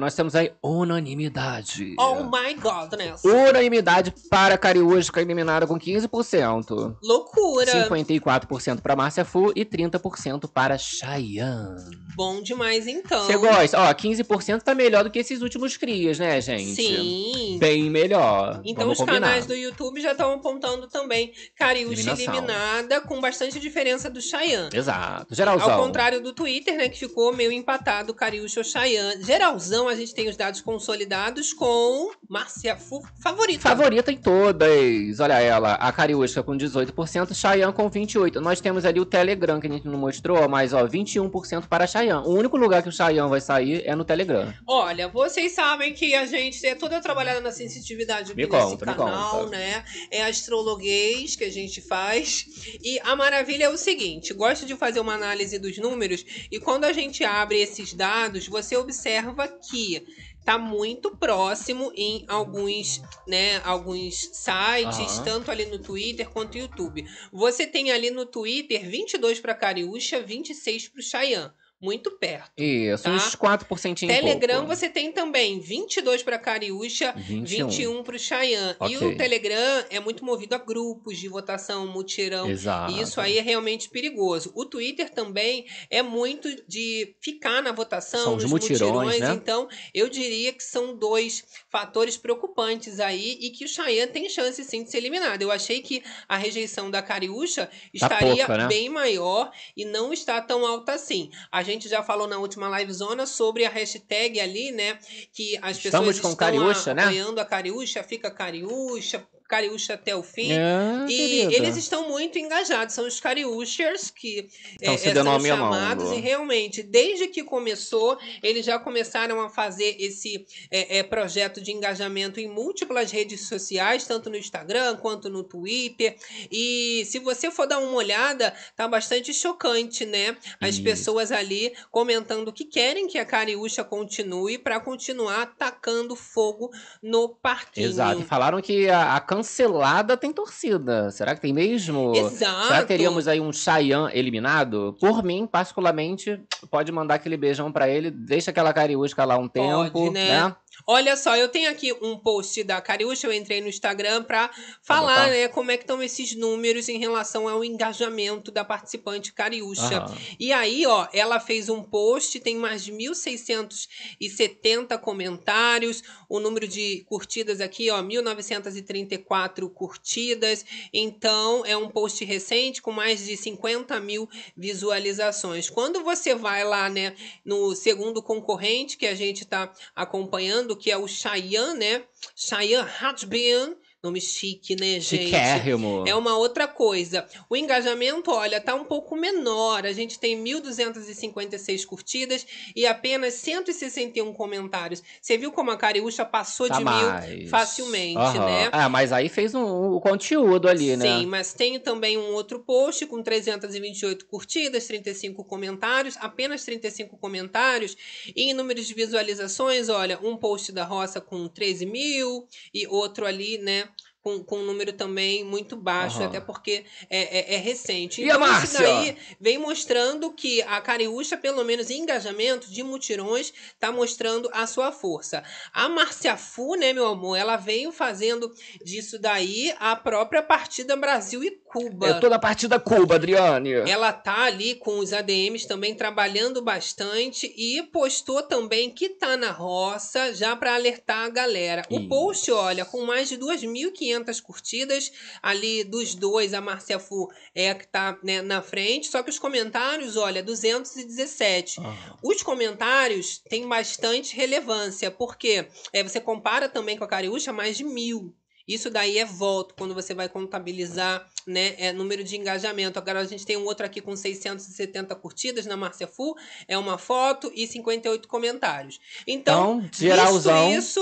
nós temos aí unanimidade. Oh my godness. Unanimidade para a Cariúcha, eliminada com 15%. Loucura. 54% para Márcia Fu e 30% para Chayanne. Bom demais, então. Você gosta? Ó, 15% tá melhor do que esses últimos crias, né, gente? Sim. Bem melhor. Então Vamos os combinar. canais do YouTube já estão apontando também Cariúcha eliminada, com bastante diferença do Chayanne. Exato. Geralzão. Ao contrário do Twitter, né, que ficou meio empatado, Cariúcha ou Chayanne. Geralzão, a gente tem os dados consolidados com Márcia Fu favorita. Favorita em todas. Olha ela, a Cariúcha com 18%, Chayanne com 28%. Nós temos ali o Telegram, que a gente não mostrou, mas ó, 21% para Chayanne. O único lugar que o Chayanne vai sair é no Telegram. Olha, vocês sabem que a gente é toda trabalhada na sensitividade Me nesse conta, me canal, conta. né? É astrologuês que a gente faz. E a maravilha é o seguinte: gosto de fazer uma análise dos números e quando a gente abre esses dados, você observa que tá muito próximo em alguns, né, alguns sites, Aham. tanto ali no Twitter quanto no YouTube. Você tem ali no Twitter 22 para Cariúcha, 26 para o Chayanne. Muito perto. Isso, Tá. uns 4% em Telegram pouco. você tem também 22 para Cariúcha, 21. 21 para o Chayanne. E Ok. o Telegram é muito movido a grupos de votação, mutirão. Exato. E isso aí é realmente perigoso. O Twitter também é muito de ficar na votação, São os nos mutirões, né? Então, eu diria que são dois fatores preocupantes aí e que o Chayanne tem chance sim de ser eliminado. Eu achei que a rejeição da Cariúcha estaria pouca, né? bem maior e não está tão alta assim. A gente já falou na última livezona sobre a hashtag ali, né? Que as Estamos pessoas com estão Cariúcha, né? apoiando a Cariúcha, fica Cariúcha, Cariúcha até o fim. É, E querida. eles estão muito engajados, são os cariúchers que Estão é, se são chamados e realmente, desde que começou, eles já começaram a fazer esse é, é, projeto de engajamento em múltiplas redes sociais, tanto no Instagram quanto no Twitter. E se você for dar uma olhada, tá bastante chocante, né? As Isso. pessoas ali comentando que querem que a Cariúcha continue para continuar atacando fogo no parquinho. Exato. Falaram que a, a cancelada tem torcida. Será que tem mesmo? Exato. Será que teríamos aí um Chayanne eliminado? Por mim, particularmente, pode mandar aquele beijão pra ele, deixa aquela cariúsca lá um tempo, né? né? Olha só, eu tenho aqui um post da Cariúcha, eu entrei no Instagram pra falar, botar? né, como é que estão esses números em relação ao engajamento da participante Cariúcha. Aham. E aí, ó, ela fez um post, tem mais de 1.670 comentários, o número de curtidas aqui, ó, 1.934 curtidas. Então, é um post recente com mais de 50 mil visualizações. Quando você vai lá, né, no segundo concorrente que a gente tá acompanhando, que é o Chayanne, né? Chayanne Hatbian. Nome chique, né, gente? Chiquérrimo. É uma outra coisa. O engajamento, olha, tá um pouco menor. A gente tem 1.256 curtidas e apenas 161 comentários. Você viu como a Cariúcha passou Tá de mais. mil facilmente, Aham. né? Ah, mas aí fez um, o conteúdo ali, né? Sim, mas tem também um outro post com 328 curtidas, 35 comentários, apenas 35 comentários. E em números de visualizações, olha, um post da roça com 13 mil e outro ali, né? Com, com um número também muito baixo, Aham. até porque é, é- é recente. E a Então, isso Márcia? daí vem mostrando que a Cariúcha, pelo menos em engajamento de mutirões, tá mostrando a sua força. A Márcia Fu, né, meu amor, ela veio fazendo disso daí a própria partida Brasil e Cuba. Eu tô na partida Cuba, Adriane. Ela tá ali com os ADMs também trabalhando bastante e postou também que tá na roça já para alertar a galera. O Isso. post, olha, com mais de 2.500 curtidas, ali dos dois, a Marcia Fu é a que tá né, na frente, só que os comentários, olha, 217. Aham. Os comentários têm bastante relevância, porque é, você compara também com a Cariúcha, mais de mil. Isso daí é voto, quando você vai contabilizar né, é, número de engajamento. Agora a gente tem um outro aqui com 670 curtidas na Márcia Fu, é uma foto e 58 comentários. Então, Então, geralzão, isso,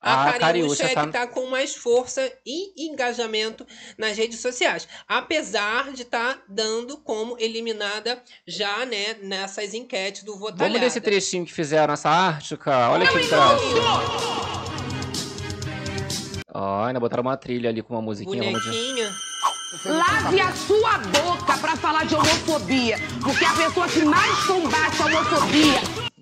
a, a Cariúcha, é tá- que tá com mais força e engajamento nas redes sociais. Apesar de estar dando como eliminada já, né, nessas enquetes do Votalhada. Vamos desse trechinho que fizeram essa Ártica. Olha que graça. Ó, ainda botaram uma trilha ali com uma musiquinha. Bonequinha. Lave a sua boca pra falar de homofobia. Porque a pessoa que mais combate a homofobia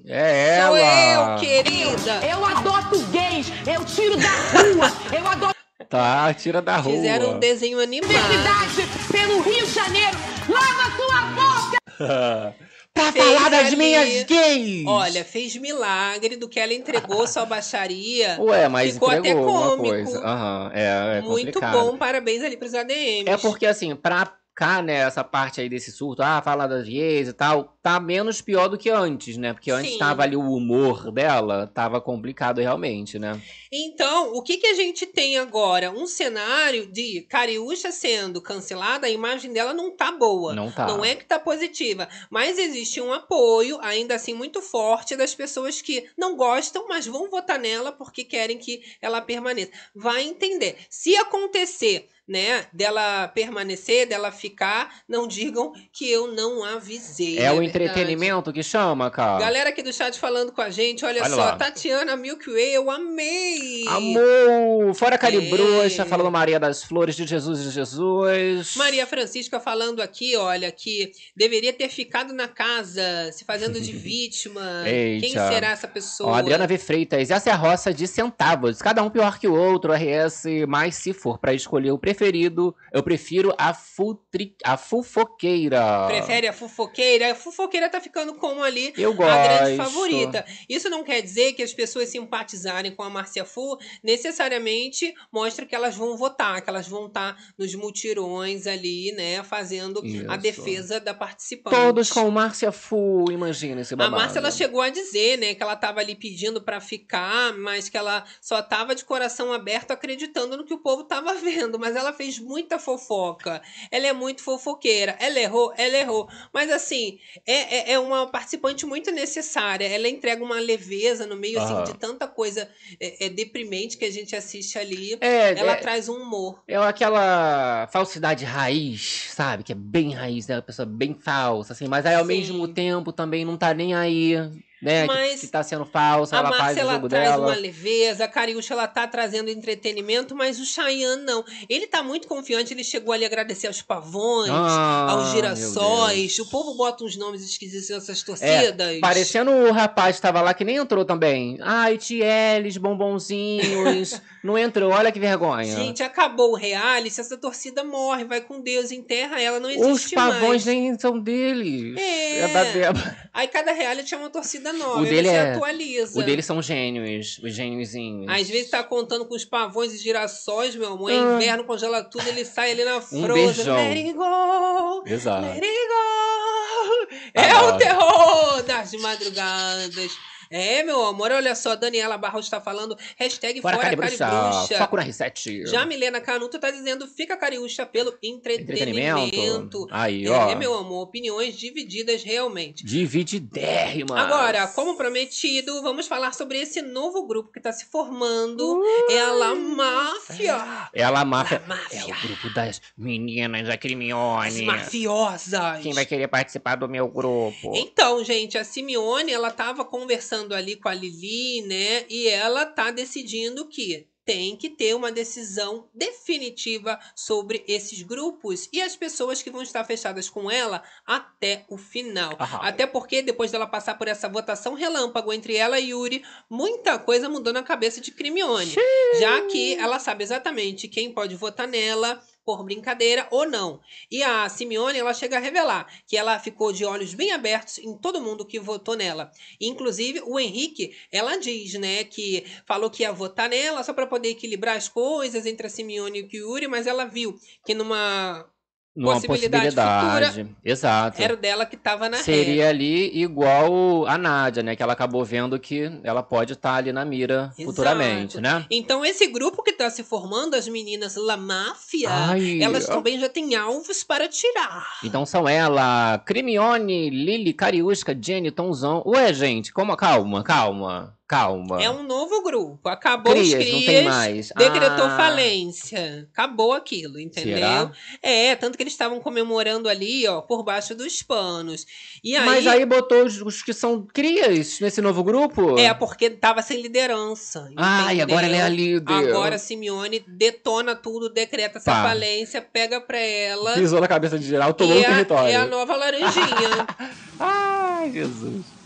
É Sou ela. eu, querida. Eu adoto gays, eu tiro da rua, eu adoto Tá, tira da rua. Fizeram um desenho animado. diversidade pelo Rio de Janeiro. Lava sua boca! pra Fez falar das ali- minhas gays. Olha, fez milagre do que ela entregou sua baixaria. Ué, mas Ficou até cômico. coisa. Aham, é, é Muito complicado. bom, parabéns ali pros ADMs. É porque, assim, pra cá, né, essa parte aí desse surto, ah, falar das gays e tal, tá menos pior do que antes, né? Porque antes Sim. tava ali o humor dela, tava complicado realmente, né? Então, o que, que a gente tem agora? Um cenário de Cariúcha sendo cancelada, a imagem dela não tá boa. Não tá. Não é que tá positiva, mas existe um apoio, ainda assim muito forte, das pessoas que não gostam, mas vão votar nela porque querem que ela permaneça. Vai entender. Se acontecer, né, dela permanecer, dela ficar, não digam que eu não avisei. É o verdade. Entretenimento que chama, cara. Galera aqui do chat falando com a gente, olha, Olha só, lá. Tatiana Milky Way, eu amei! Amor! Fora Calibruxa, É. falando Maria das Flores de Jesus de Jesus. Maria Francisca falando aqui, olha, que deveria ter ficado na casa, se fazendo de vítima. Eita. Quem será essa pessoa? Ó, Adriana V. Freitas, essa é a roça de centavos. Cada um pior que o outro, RS, mas se for pra escolher o preferido, eu prefiro a, futri... a fufoqueira. Prefere a fofoqueira? A fofoqueira tá ficando como ali Eu a grande gosto. favorita. Isso não quer dizer que as pessoas simpatizarem com a Márcia Fu necessariamente mostra que elas vão votar, que elas vão estar nos mutirões ali, né, fazendo a Isso. defesa da participante. Todos com Márcia Fu, imagina esse A babado. Márcia ela chegou a dizer, né, que ela tava ali pedindo pra ficar, mas que ela só tava de coração aberto acreditando no que o povo tava vendo, mas ela fez muita fofoca. Ela é muito fofoqueira. Ela errou, ela errou. Mas assim, é, é, é uma participante muito necessária. Ela entrega uma leveza no meio assim de tanta coisa é, é deprimente que a gente assiste ali. É, ela é- traz um humor. É aquela falsidade raiz, sabe? Que é bem raiz, né? Uma pessoa bem falsa, assim. Mas aí, ao Sim. mesmo tempo, também não tá nem aí, né? Que- Mas que, tá sendo falsa, A ela faz Márcia, o ela jogo traz dela. uma leveza, a Cariúcha, ela tá trazendo entretenimento, mas o Cheyenne não. Ele tá muito confiante, ele chegou ali a agradecer aos pavões, Ah, aos girassóis. O povo bota uns nomes esquisitos nessas É, torcidas. parecendo o rapaz que tava lá que nem entrou também. Ai, Tieles, bombonzinhos. não entrou, olha que vergonha. Gente, acabou o reality, essa torcida morre, vai com Deus, enterra ela, não Os existe pavões mais. nem são deles. É. da Débora. Aí cada reality é uma torcida nova, O dele é- atualiza. O deles são gênios, os gêniozinhos. Às vezes tá contando com os pavões e girassóis, meu amor. É Ah. inverno, congela tudo, ele sai ali na Um Frozen. Let it go, Exato. let it go. É Adoro. o terror das madrugadas. É, meu amor, olha só, Daniela Barros tá falando, hashtag Fora fora Calibruxa, Caribruxa. foco na reset. Já Milena Canuto tá dizendo, fica cariúcha pelo entretenimento. Entretenimento. Aí, É, ó. meu amor, opiniões divididas realmente. Divididérrima. Agora, como prometido, vamos falar sobre esse novo grupo que tá se formando. É a La Máfia. Ela a máfia. La máfia. É o grupo das meninas da As Crimione. mafiosas. Quem vai querer participar do meu grupo? Então, gente, a Simeone, ela tava conversando ali com a Lili, né? E ela tá decidindo que tem que ter uma decisão definitiva sobre esses grupos e as pessoas que vão estar fechadas com ela até o final. Aham. Até porque depois dela passar por essa votação relâmpago entre ela e Yuri, muita coisa mudou na cabeça de Crimione. Já que ela sabe exatamente quem pode votar nela por brincadeira ou não. E a Simeone, ela chega a revelar que ela ficou de olhos bem abertos em todo mundo que votou nela. Inclusive, o Henrique, ela diz, né, que falou que ia votar nela só para poder equilibrar as coisas entre a Simeone e o Yuri, mas ela viu que numa Numa possibilidade possibilidade. Exato. era o dela que tava na. Seria ali igual a Nádia, né? Que ela acabou vendo que ela pode estar ali na mira Exato. futuramente, né? Então, esse grupo que tá se formando, as meninas La Máfia, Ai, elas ó. também já têm alvos para tirar. Então são ela, Crimione, Lili, Cariúsca, Jenny, Tonzão. Ué, gente, como, calma, calma. Calma. É um novo grupo. Acabou Crias, os não crias. tem mais. Decretou Ah. falência. Acabou aquilo, entendeu? Será? É, tanto que eles estavam comemorando ali, ó, por baixo dos panos. E aí, Mas aí botou os, os que são crias nesse novo grupo? é porque tava sem liderança. Ah, e agora ela é a líder. Agora a Simeone detona tudo, decreta essa Pá. falência, pega pra ela. Pisou na cabeça de geral, tomou e o território. é a nova laranjinha. Ai, Jesus.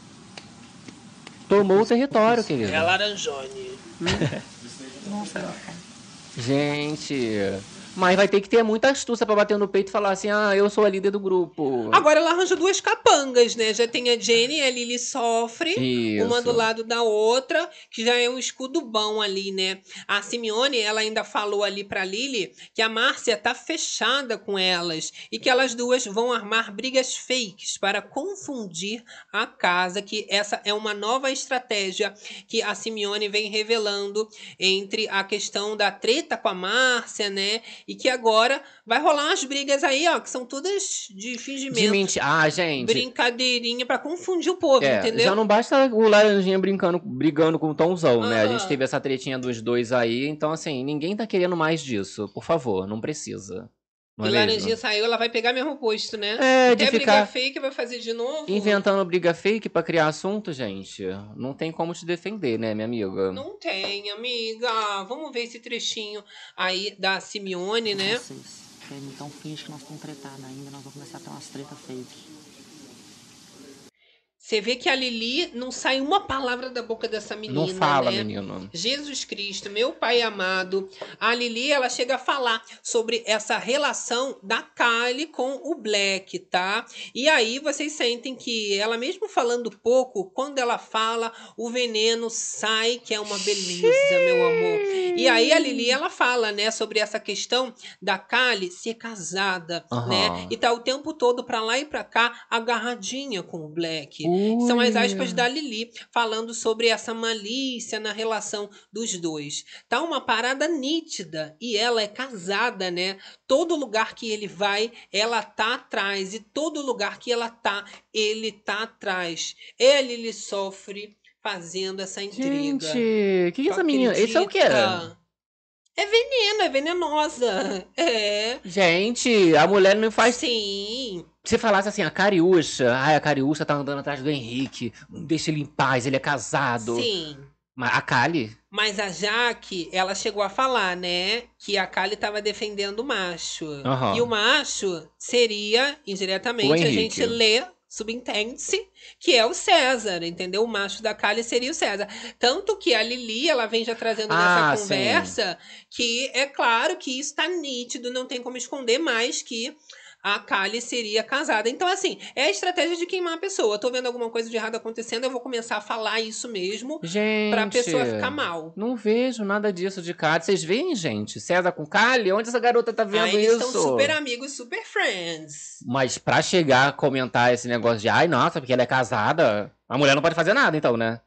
Tomou o território, querido. é a laranjone. Gente. Mas vai ter que ter muita astúcia pra bater no peito e falar assim: ah, eu sou a líder do grupo. Agora ela arranja duas capangas, né? Já tem a Jenny e a Lily sofre. Isso. Uma do lado da outra, que já é um escudo bom ali, né? A Simeone, ela ainda falou ali pra Lily que a Márcia tá fechada com elas e que elas duas vão armar brigas fakes para confundir a casa, que essa é uma nova estratégia que a Simeone vem revelando entre a questão da treta com a Márcia, né? E que agora vai rolar umas brigas aí, ó, que são todas de fingimento. De mentir. Ah, gente. Brincadeirinha pra confundir o povo, É, entendeu? já não basta o Laranjinha brincando, brigando com o Tomzão, né? A gente teve essa tretinha dos dois aí, então assim, ninguém tá querendo mais disso. Por favor, não precisa. E é Laranjinha saiu, ela vai pegar mesmo posto, né? É, de Quer ficar briga fake, vai fazer de novo? inventando briga fake pra criar assunto, gente. Não tem como te defender, né, minha amiga? Não tem, amiga. Vamos ver esse trechinho aí da Simeone, né? Vocês então finge que nós estamos tretados ainda, nós vamos começar a ter umas treta fake. Você vê que a Lili não sai uma palavra da boca dessa menina, não fala, né? menino. Jesus Cristo, meu pai amado. A Lili, ela chega a falar sobre essa relação da Kylie com o Black, tá? E aí vocês sentem que ela mesmo falando pouco, quando ela fala, o veneno sai, que é uma beleza, meu amor. E aí a Lili, ela fala, né, sobre essa questão da Kylie ser casada, Aham. né? E tá o tempo todo pra lá e pra cá agarradinha com o Black. São as aspas da Lili falando sobre essa malícia na relação dos dois. Tá uma parada nítida e ela é casada, né? Todo lugar que ele vai, ela tá atrás e todo lugar que ela tá, ele tá atrás. Ele ele sofre fazendo essa intriga. Gente, que que é essa menina? Esse é o quê? acredita? É veneno, é venenosa. É. Gente, a mulher não faz. Sim. Se falasse assim, a Cariúcha, ai, a Cariúcha tá andando atrás do Henrique, deixa ele em paz, ele é casado. Sim. Mas a Kali? Mas a Jaque, ela chegou a falar, né? Que a Kali tava defendendo o macho. Aham. E o macho seria, indiretamente, O a gente lê, subentende-se, que é o César, entendeu? O macho da Kali seria o César. Tanto que a Lili, ela vem já trazendo Ah, nessa sim. conversa que é claro que isso tá nítido, não tem como esconder mais que a Kali seria casada. Então, assim, é a estratégia de queimar a pessoa. Tô vendo alguma coisa de errado acontecendo, eu vou começar a falar isso mesmo Gente. pra pessoa ficar mal. Não vejo nada disso de Kali. Vocês veem, gente? César com Kali? Onde essa garota tá vendo Ah, eles isso? estão super amigos, super friends. Mas pra chegar a comentar esse negócio de, ai, nossa, porque ela é casada, a mulher não pode fazer nada, então, né?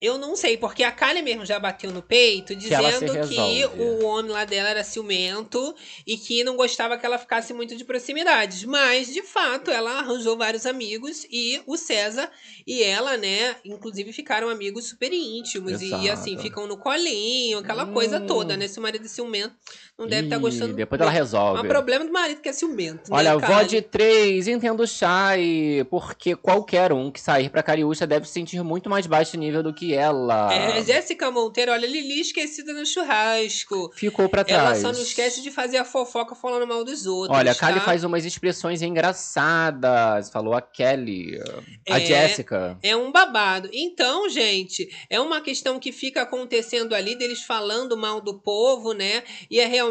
Eu não sei, porque a Kali mesmo já bateu no peito, dizendo que resolve. o homem lá dela era ciumento e que não gostava que ela ficasse muito de proximidades. Mas, de fato, ela arranjou vários amigos e o César e ela, né, inclusive ficaram amigos super íntimos. E, Exato. assim, ficam no colinho, aquela coisa Hum. toda, né? Se o marido é ciumento, não deve estar Ih, gostando. depois ela resolve. Mas o problema do marido que é ciumento, né, Olha, Kali? vó de três, entendo Chai, porque qualquer um que sair pra Cariúcha deve se sentir muito mais baixo nível do que ela. É, Jéssica Monteiro, olha, Lili esquecida no churrasco. Ficou pra Ela trás. só não esquece de fazer a fofoca falando mal dos outros. Olha, a Kali tá? faz umas expressões engraçadas, falou a Kelly, a É. Jéssica. É um babado. Então, gente, é uma questão que fica acontecendo ali deles falando mal do povo, né? E é realmente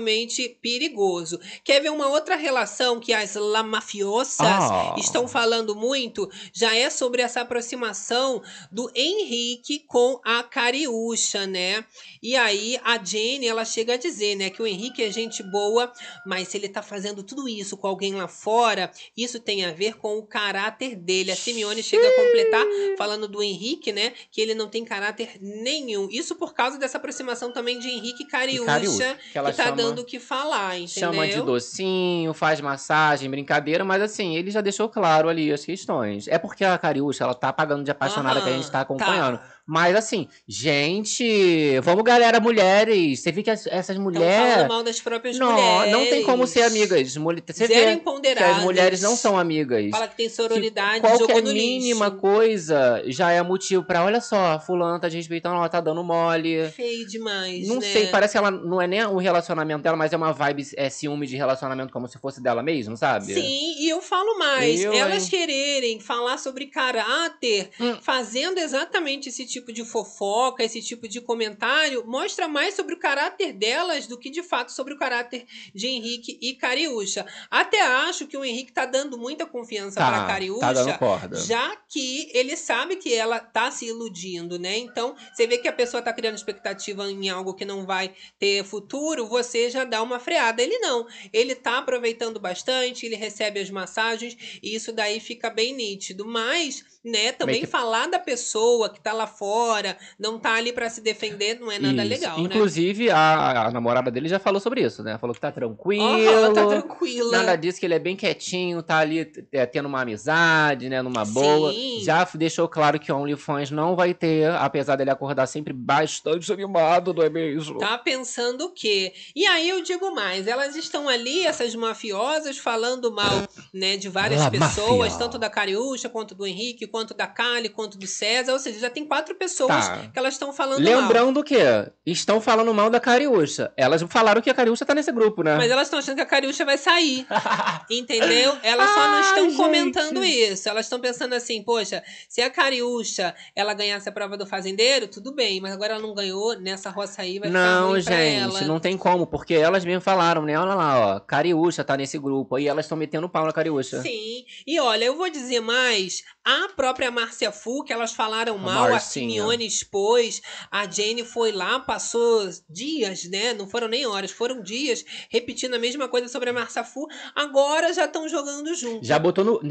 perigoso. Quer ver uma outra relação que as La Mafiosas Ah. estão falando muito? Já é sobre essa aproximação do Henrique com a Cariúcha, né? E aí a Jenny, ela chega a dizer, né, que o Henrique é gente boa, mas se ele tá fazendo tudo isso com alguém lá fora, isso tem a ver com o caráter dele. A Simeone chega a completar falando do Henrique, né, que ele não tem caráter nenhum. Isso por causa dessa aproximação também de Henrique e Cariúcha, Cariúcha, que que, tá chama- dando o que falar, entendeu? Chama de docinho, faz massagem, brincadeira, mas assim, ele já deixou claro ali as questões. É porque a Cariúcha, ela tá pagando de apaixonada que a gente tá Aham, acompanhando. Mas assim, gente, vamos galera, mulheres. Você vê que as- essas mulheres. falando mal das próprias Não, mulheres. não tem como ser amigas. Você Zero vê que as mulheres não são amigas. Fala que tem sororidade, Qualquer jogou no mínima lixo. coisa já é motivo pra, olha só, fulano tá desrespeitando, ela tá dando mole. Feio demais, Não né? sei, parece que ela não é nem o relacionamento dela, mas é uma vibe, é ciúme de relacionamento como se fosse dela mesmo, sabe? Sim, e eu falo mais. Eu, elas hein? quererem falar sobre caráter, Hum. fazendo exatamente esse tipo de fofoca, esse tipo de comentário, mostra mais sobre o caráter delas do que de fato sobre o caráter de Henrique e Cariúcha. Até acho que o Henrique tá dando muita confiança Tá, pra Cariúcha. tá dando corda. Já que ele sabe que ela tá se iludindo, né? Então, você vê que a pessoa tá criando expectativa em algo que não vai ter futuro, você já dá uma freada. Ele não. Ele tá aproveitando bastante, ele recebe as massagens, e isso daí fica bem nítido. Mas, né, também falar da pessoa que tá lá fora, não tá ali pra se defender, não é nada Isso. legal, né? Inclusive, a, a namorada dele já falou sobre isso, né? Falou que tá tranquilo. Aham, tá tranquila. Nada disso, que ele é bem quietinho, tá ali é, tendo uma amizade, né? Numa boa. Sim. Já deixou claro que o OnlyFans não vai ter, apesar dele acordar sempre bastante animado, não é mesmo? Tá pensando o quê? E aí eu digo mais, elas estão ali, essas mafiosas, falando mal, né, de várias La pessoas, mafia. tanto da Cariúcha, quanto do Henrique, quanto da Kali, quanto do César, ou seja, já tem quatro pessoas Tá. que elas estão falando mal. Lembrando que estão falando mal da Cariúcha. Elas falaram que a Cariúcha tá nesse grupo, né? Mas elas estão achando que a Cariúcha vai sair. entendeu? Elas só não Ai, estão gente. comentando isso. Elas estão pensando assim, poxa, se a Cariúcha ela ganhasse a prova do fazendeiro, tudo bem, mas agora ela não ganhou, nessa roça aí vai ficar Não, ruim pra gente, ela. não tem como, porque elas mesmo falaram, né? Olha lá, ó, Cariúcha tá nesse grupo, aí elas estão metendo pau na Cariúcha. Sim, e olha, eu vou dizer mais, a própria Márcia Fu, que elas falaram mal, a Marcinha. Simeone expôs, a Jane foi lá, passou dias, né, não foram nem horas, foram dias, repetindo a mesma coisa sobre a Márcia Fu, agora já estão jogando junto, Já botou no.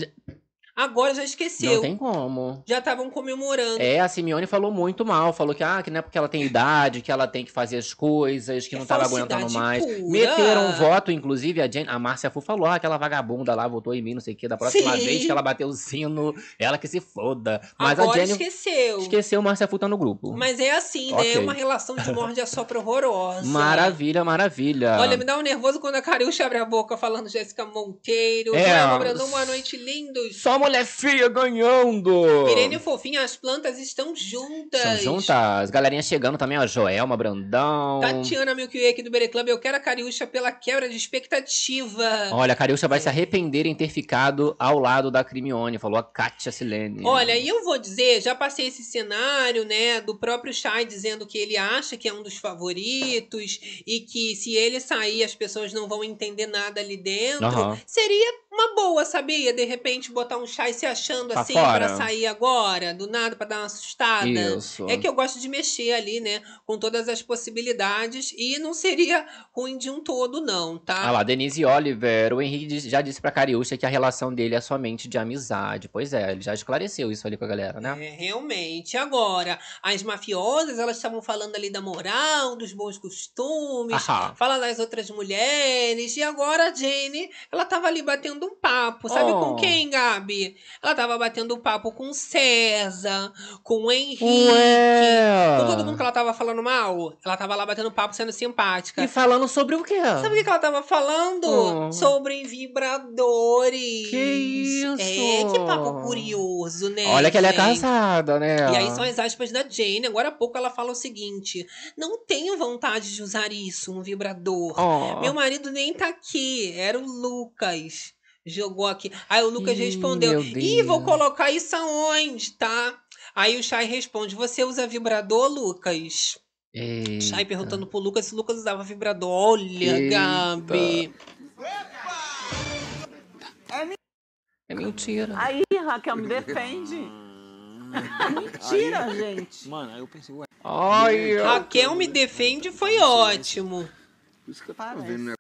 Agora já esqueceu, Não tem como. já estavam comemorando. É, a Simeone falou muito mal, falou que, ah, que não é porque ela tem idade, que ela tem que fazer as coisas, que É não tava falsidade aguentando mais. pura. Meteram um voto, inclusive, a, Jen, a Márcia Fu falou, ah, aquela vagabunda lá votou em mim, não sei o que, da próxima Sim. vez que ela bater o sino, ela que se foda. Mas agora a Jenny esqueceu. esqueceu, Márcia Fu tá no grupo. Mas é assim, né? Ok. É uma relação de morde a sopra horrorosa. Maravilha, maravilha. Olha, me dá um nervoso quando a Cariúcha abre a boca falando Jéssica Monteiro. É, Brandão, boa noite, lindos. Só mulher feia ganhando. Irene Fofinha, as plantas estão juntas. São juntas. Galerinha chegando também, ó. Joelma Brandão. Tatiana Milky Way aqui do Bere Club. Eu quero a Cariúcha pela quebra de expectativa. Olha, a Cariúcha vai se arrepender em ter ficado ao lado da Crimione, falou a Kátia Silene. Olha, e eu vou dizer, já passei esse cenário, né, do próprio Chay dizendo que ele acha que é um dos favoritos e que se ele sair as pessoas não vão entender nada ali dentro. Aham. Seria uma boa, sabia? De repente botar um Chay se achando Pra assim fora. pra sair agora, do nada, pra dar uma assustada. Isso. É que eu gosto de mexer ali, né, com todas as possibilidades e não seria ruim de um todo, não, tá? Ah lá, Denise Oliver, o Henrique já disse pra Cariúcha que a relação dele é somente de amizade. Pois é, ele já esclareceu isso ali com a galera, né? É, realmente. Agora, as mafiosas, elas estavam falando ali da moral, dos bons costumes, Aham. fala das outras mulheres, e agora a Jane, ela tava ali batendo um papo. Sabe Oh. com quem, Gabi? Ela tava batendo um papo com César, com o Henrique, Ué. com todo mundo que ela tava falando mal. Ela tava lá batendo papo, sendo simpática. E falando sobre o quê? Sabe o que ela tava falando? Hum. Sobre vibradores. Que isso? É, que papo curioso, né? Olha que ela é gente? casada, né? E aí são as aspas da Jane. Agora há pouco ela fala o seguinte: não tenho vontade de usar isso, um vibrador. Oh. Meu marido nem tá aqui. Era o Lucas. Jogou aqui. Aí o Lucas Ih, respondeu: Ih, vou colocar isso aonde, tá? Aí o Chay responde: Você usa vibrador, Lucas? Eita. Chay perguntando pro Lucas se o Lucas usava vibrador. Olha, Eita. Gabi. É mentira. Aí, Raquel, me defende. Mentira, gente. Mano, aí eu pensei, ué. Ai, Raquel me defende foi ótimo. Por isso que eu tava vendo, né?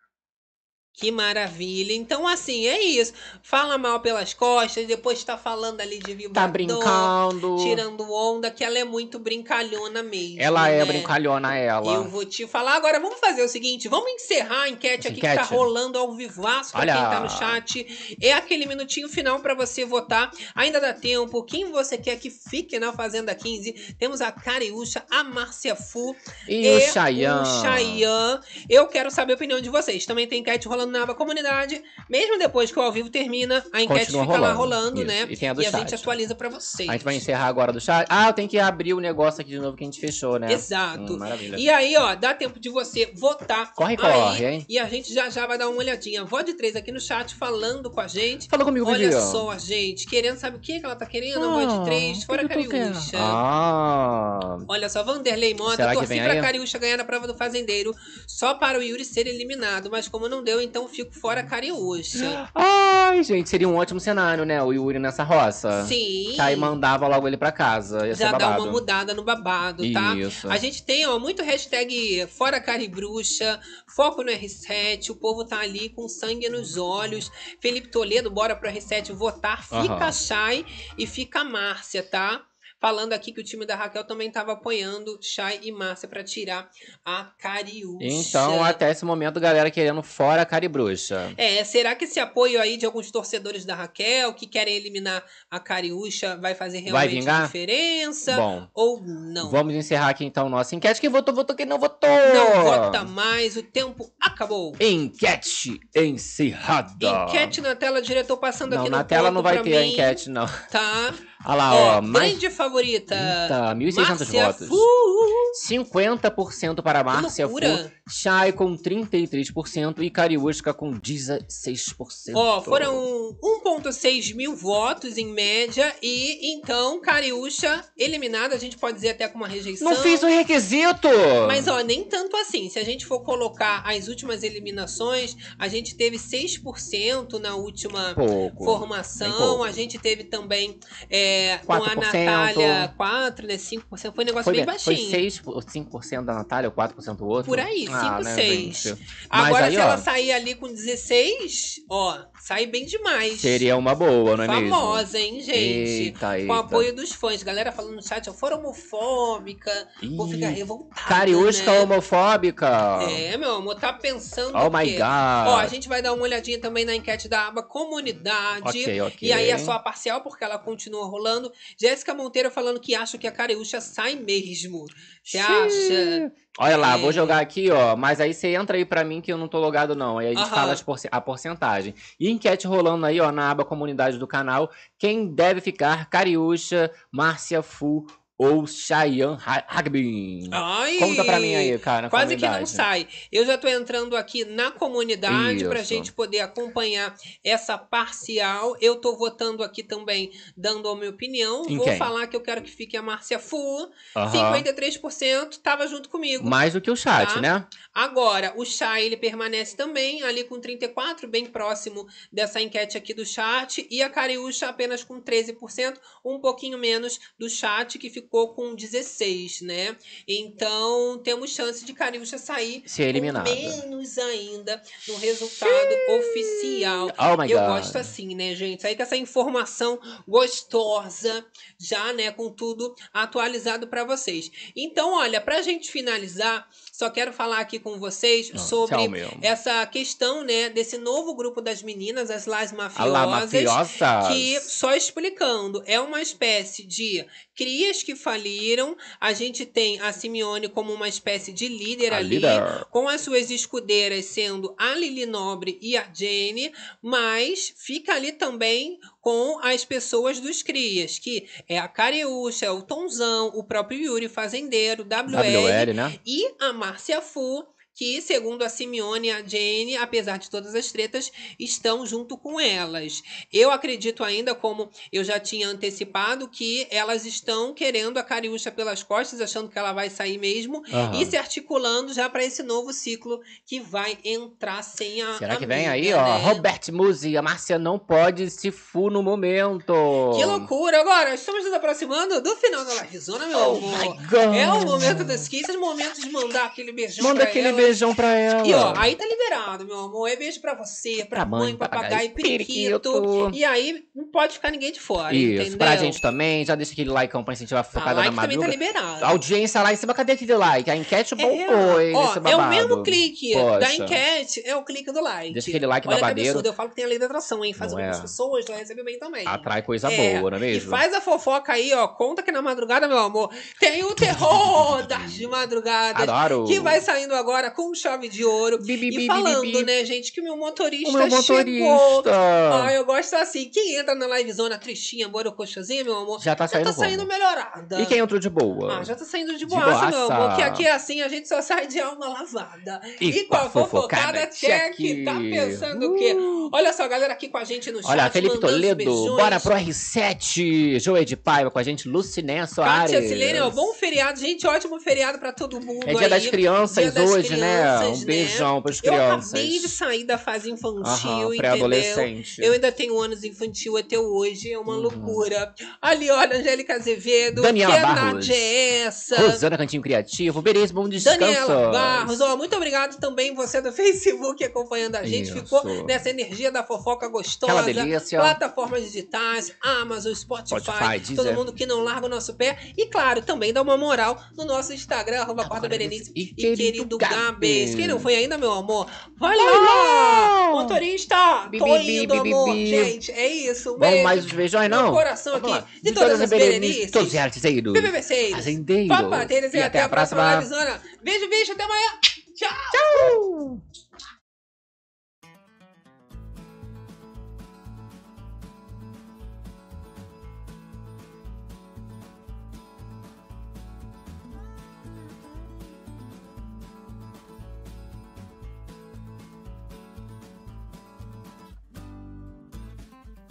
Que maravilha. Então, assim, é isso. Fala mal pelas costas, depois tá falando ali de vibrador. Tá brincando. Tirando onda, que ela é muito brincalhona mesmo. Ela é né? brincalhona, ela. Eu vou te falar. Agora, vamos fazer o seguinte: vamos encerrar a enquete aqui que tá Enquete. rolando ao vivaço pra Olha. quem tá no chat. É aquele minutinho final pra você votar. Ainda dá tempo. Quem você quer que fique na Fazenda 15? Temos a Cariúcha, a Márcia Fu E o Chayanne. o Chayanne. Eu quero saber a opinião de vocês. Também tem enquete rolando na aba comunidade. Mesmo depois que o ao vivo termina, a enquete Continua fica lá rolando. rolando, Isso. né? E tem a do a chat. gente atualiza pra vocês. A gente vai encerrar agora do chat. Ah, eu tenho que abrir o negócio aqui de novo que a gente fechou, né? Exato. Hum, maravilha. E aí, ó, dá tempo de você votar. Corre, aí, corre, hein? E a gente já já vai dar uma olhadinha. Vote 3 aqui no chat falando com a gente. Fala comigo, Olha só, gente, querendo, sabe o que que ela tá querendo? Ah, Vote 3, fora o que que tu quer? Cariúcha. Ah. Olha só, Vanderlei Mota, torci pra? Cariúcha ganhar na prova do fazendeiro só para o Yuri ser eliminado, mas como não deu, então fico fora Cariúcha. Ai, gente, seria um ótimo cenário, né? O Yuri nessa roça. Sim. Que aí mandava logo ele pra casa. Ia Já dá uma mudada no babado, tá? Isso. A gente tem, ó, muito hashtag fora caribruxa, foco no R7, o povo tá ali com sangue nos olhos. Felipe Toledo, bora pro R7 votar, fica Aham. Chay e fica Márcia, tá? Falando aqui que o time da Raquel também tava apoiando Chay e Márcia pra tirar a Cariúcha. Então, até esse momento, galera querendo fora a caribruxa. É, será que esse apoio aí de alguns torcedores da Raquel que querem eliminar a Cariúcha vai fazer Vai realmente vingar? diferença? Bom, Ou não? Vamos encerrar aqui então nossa enquete. Quem votou, votou. Quem não votou. Não vota mais, o tempo acabou. Enquete encerrada. Enquete na tela, diretor passando Não, aqui na no tela não vai pra ter a mim. enquete, não. Tá. Olha lá, Ó, ó. mais... grande favorita. Eita, 1.600 Márcia votos. Fu. 50% para Márcia Fu. Chay com 33% e Cariúsca com 16%. Ó, foram 1.6 mil votos em média e então Cariúcha eliminada, a gente pode dizer até com uma rejeição. Não fiz o requisito! Mas ó, nem tanto assim. Se a gente for colocar as últimas eliminações, a gente teve 6% na última Pouco. Formação. A gente teve também é, com a 4%. Natália 4, né? 5%. Foi um negócio Foi, bem foi baixinho. 6, 5% da Natália ou 4% do outro? Por aí, 5, Ah, né, 6. gente? Mas Agora, aí, se ó, ela sair ali com 16, ó, sai bem demais. Seria uma boa, não é mesmo? Famosa, hein, gente? Eita, Com eita. apoio dos fãs. Galera falando no chat, ó, fora homofóbica. Vou ficar Ih, revoltada. Cariúsca né? homofóbica. É, meu amor, tá pensando Oh my? God. Ó, a gente vai dar uma olhadinha também na enquete da aba comunidade. Ok, ok. E aí é só a parcial, porque ela continua rolando. Jéssica Monteiro falando que acha que a Cariúcha sai mesmo. Você acha? Olha lá, É. vou jogar aqui, ó. Mas aí você entra aí pra mim que eu não tô logado, não. Aí a gente Aham. fala as porce- a porcentagem. E enquete rolando aí, ó, na aba comunidade do canal. Quem deve ficar? Cariúcha, Márcia Fu ou Cheyenne Ha- Hagbin? Ai, Conta pra mim aí, cara, Quase que não comunidade. sai. Eu já tô entrando aqui na comunidade pra Isso. gente poder acompanhar essa parcial. Eu tô votando aqui também, dando a minha opinião. Em Vou quem? falar que eu quero que fique a Márcia Fu. Aham. 53% tava junto comigo. Mais do que o chat, Tá? né? Agora, o Chay, ele permanece também ali com 34, bem próximo dessa enquete aqui do chat. E a Cariúcha apenas com 13%, um pouquinho menos do chat, que ficou com 16, né? Então, temos chance de Cariúcha sair Ser eliminada. menos ainda no resultado oficial. Oh Eu God. gosto assim, né, gente? Sair com essa informação gostosa, já, né, com tudo atualizado para vocês. Então, olha, pra gente finalizar, só quero falar aqui com vocês Ah, sobre essa questão, né, desse novo grupo das meninas, as Las A lá, Mafiosas, mafiosas. que só explicando, é uma espécie de crias que faliram. A gente tem a Simeone como uma espécie de líder A ali, líder. com as suas escudeiras sendo a Lili Nobre e a Jane, mas fica ali também com as pessoas dos crias, que é a Cariúcha, é o Tonzão, o próprio Yuri Fazendeiro, WL, WL, né? e a Márcia Fu, que, segundo a Simeone e a Jane, apesar de todas as tretas, estão junto com elas. Eu acredito ainda, como eu já tinha antecipado, que elas estão querendo a Cariúcha pelas costas, achando que ela vai sair mesmo, Aham. e se articulando já para esse novo ciclo que vai entrar sem a. Será que vem amiga, aí, ó? né? Robert Musi, a Márcia não pode se fu no momento. Que loucura! Agora, estamos nos aproximando do final da livezona, meu Oh amor. my God. É o momento das kisses, momento de mandar aquele beijão Manda aquele elas. Beijão pra ela. E ó, aí tá liberado, meu amor. É beijo pra você, pra, Pra mãe, mãe, papagaio, papagaio, periquito. periquito. E aí não pode ficar ninguém de fora, Isso, entendeu? pra gente também. Já deixa aquele like pra incentivar a Ah, focada like na também tá madruga. liberado. A audiência lá em cima, cadê aquele like? A enquete bombou, hein, Ó, é o mesmo clique da Poxa. enquete, é o clique do like. Deixa aquele like Olha babadeiro. absurdo, eu falo que tem a lei da atração, hein? Faz Não algumas é. pessoas, ela recebe bem também. Atrai coisa É, boa, não é E mesmo? faz a fofoca aí, ó. Conta que na madrugada, meu amor, tem o terror das de madrugada. Adoro. Que vai saindo agora com chave de ouro. bi, bi, e bi, falando, né, gente, que o meu motorista O meu chegou. motorista. Ah, eu gosto assim. Quem entra na livezona tristinha, borocochazinha, meu amor, Já tá saindo tá saindo melhorada. E quem entrou de boa? Ah, já tá saindo de boaça, meu amor. Que aqui é assim, a gente só sai de alma lavada. E E, com a fofocada, check. check. Tá pensando o quê? Olha só, galera aqui com a gente no chat. Olha, Felipe Toledo, beijões. bora pro R7. Joey de Paiva com a gente, Luciné Soares. Kátia Silene, ó, bom feriado, gente. Ótimo feriado pra todo mundo. É dia aí. das crianças Dia das né? Um beijão pras Eu crianças. acabei de sair da fase infantil, entendeu? pré-adolescente. Eu ainda tenho anos infantil até hoje, é uma loucura. Ali, olha, Angélica Azevedo. Uhum. Daniela que Barros. É essa? Rosana Cantinho Criativo, Beleza, bom descanso. Daniela Barros, ó, muito obrigado também você do Facebook acompanhando a gente. Isso. Ficou nessa energia da fofoca gostosa. Aquela delícia. Plataformas digitais, Amazon, Spotify, Spotify, todo mundo que não larga o nosso pé. E claro, também dá uma moral no nosso Instagram, arroba Quarta Berenice e, querido, Gabes. Quem não foi ainda, meu amor? Vai lá! Motorista! Bi, Tô bi, indo, bi, amor. Gente, é isso. Um Vamos beijo mais os beijões, não? No coração Vamos aqui lá. de todas as Berenices. Todos os arteseiros. BBB6. Fazendeiros. Papateiras e, até, a próxima, próxima. Beijo, beijo, até amanhã. Tchau.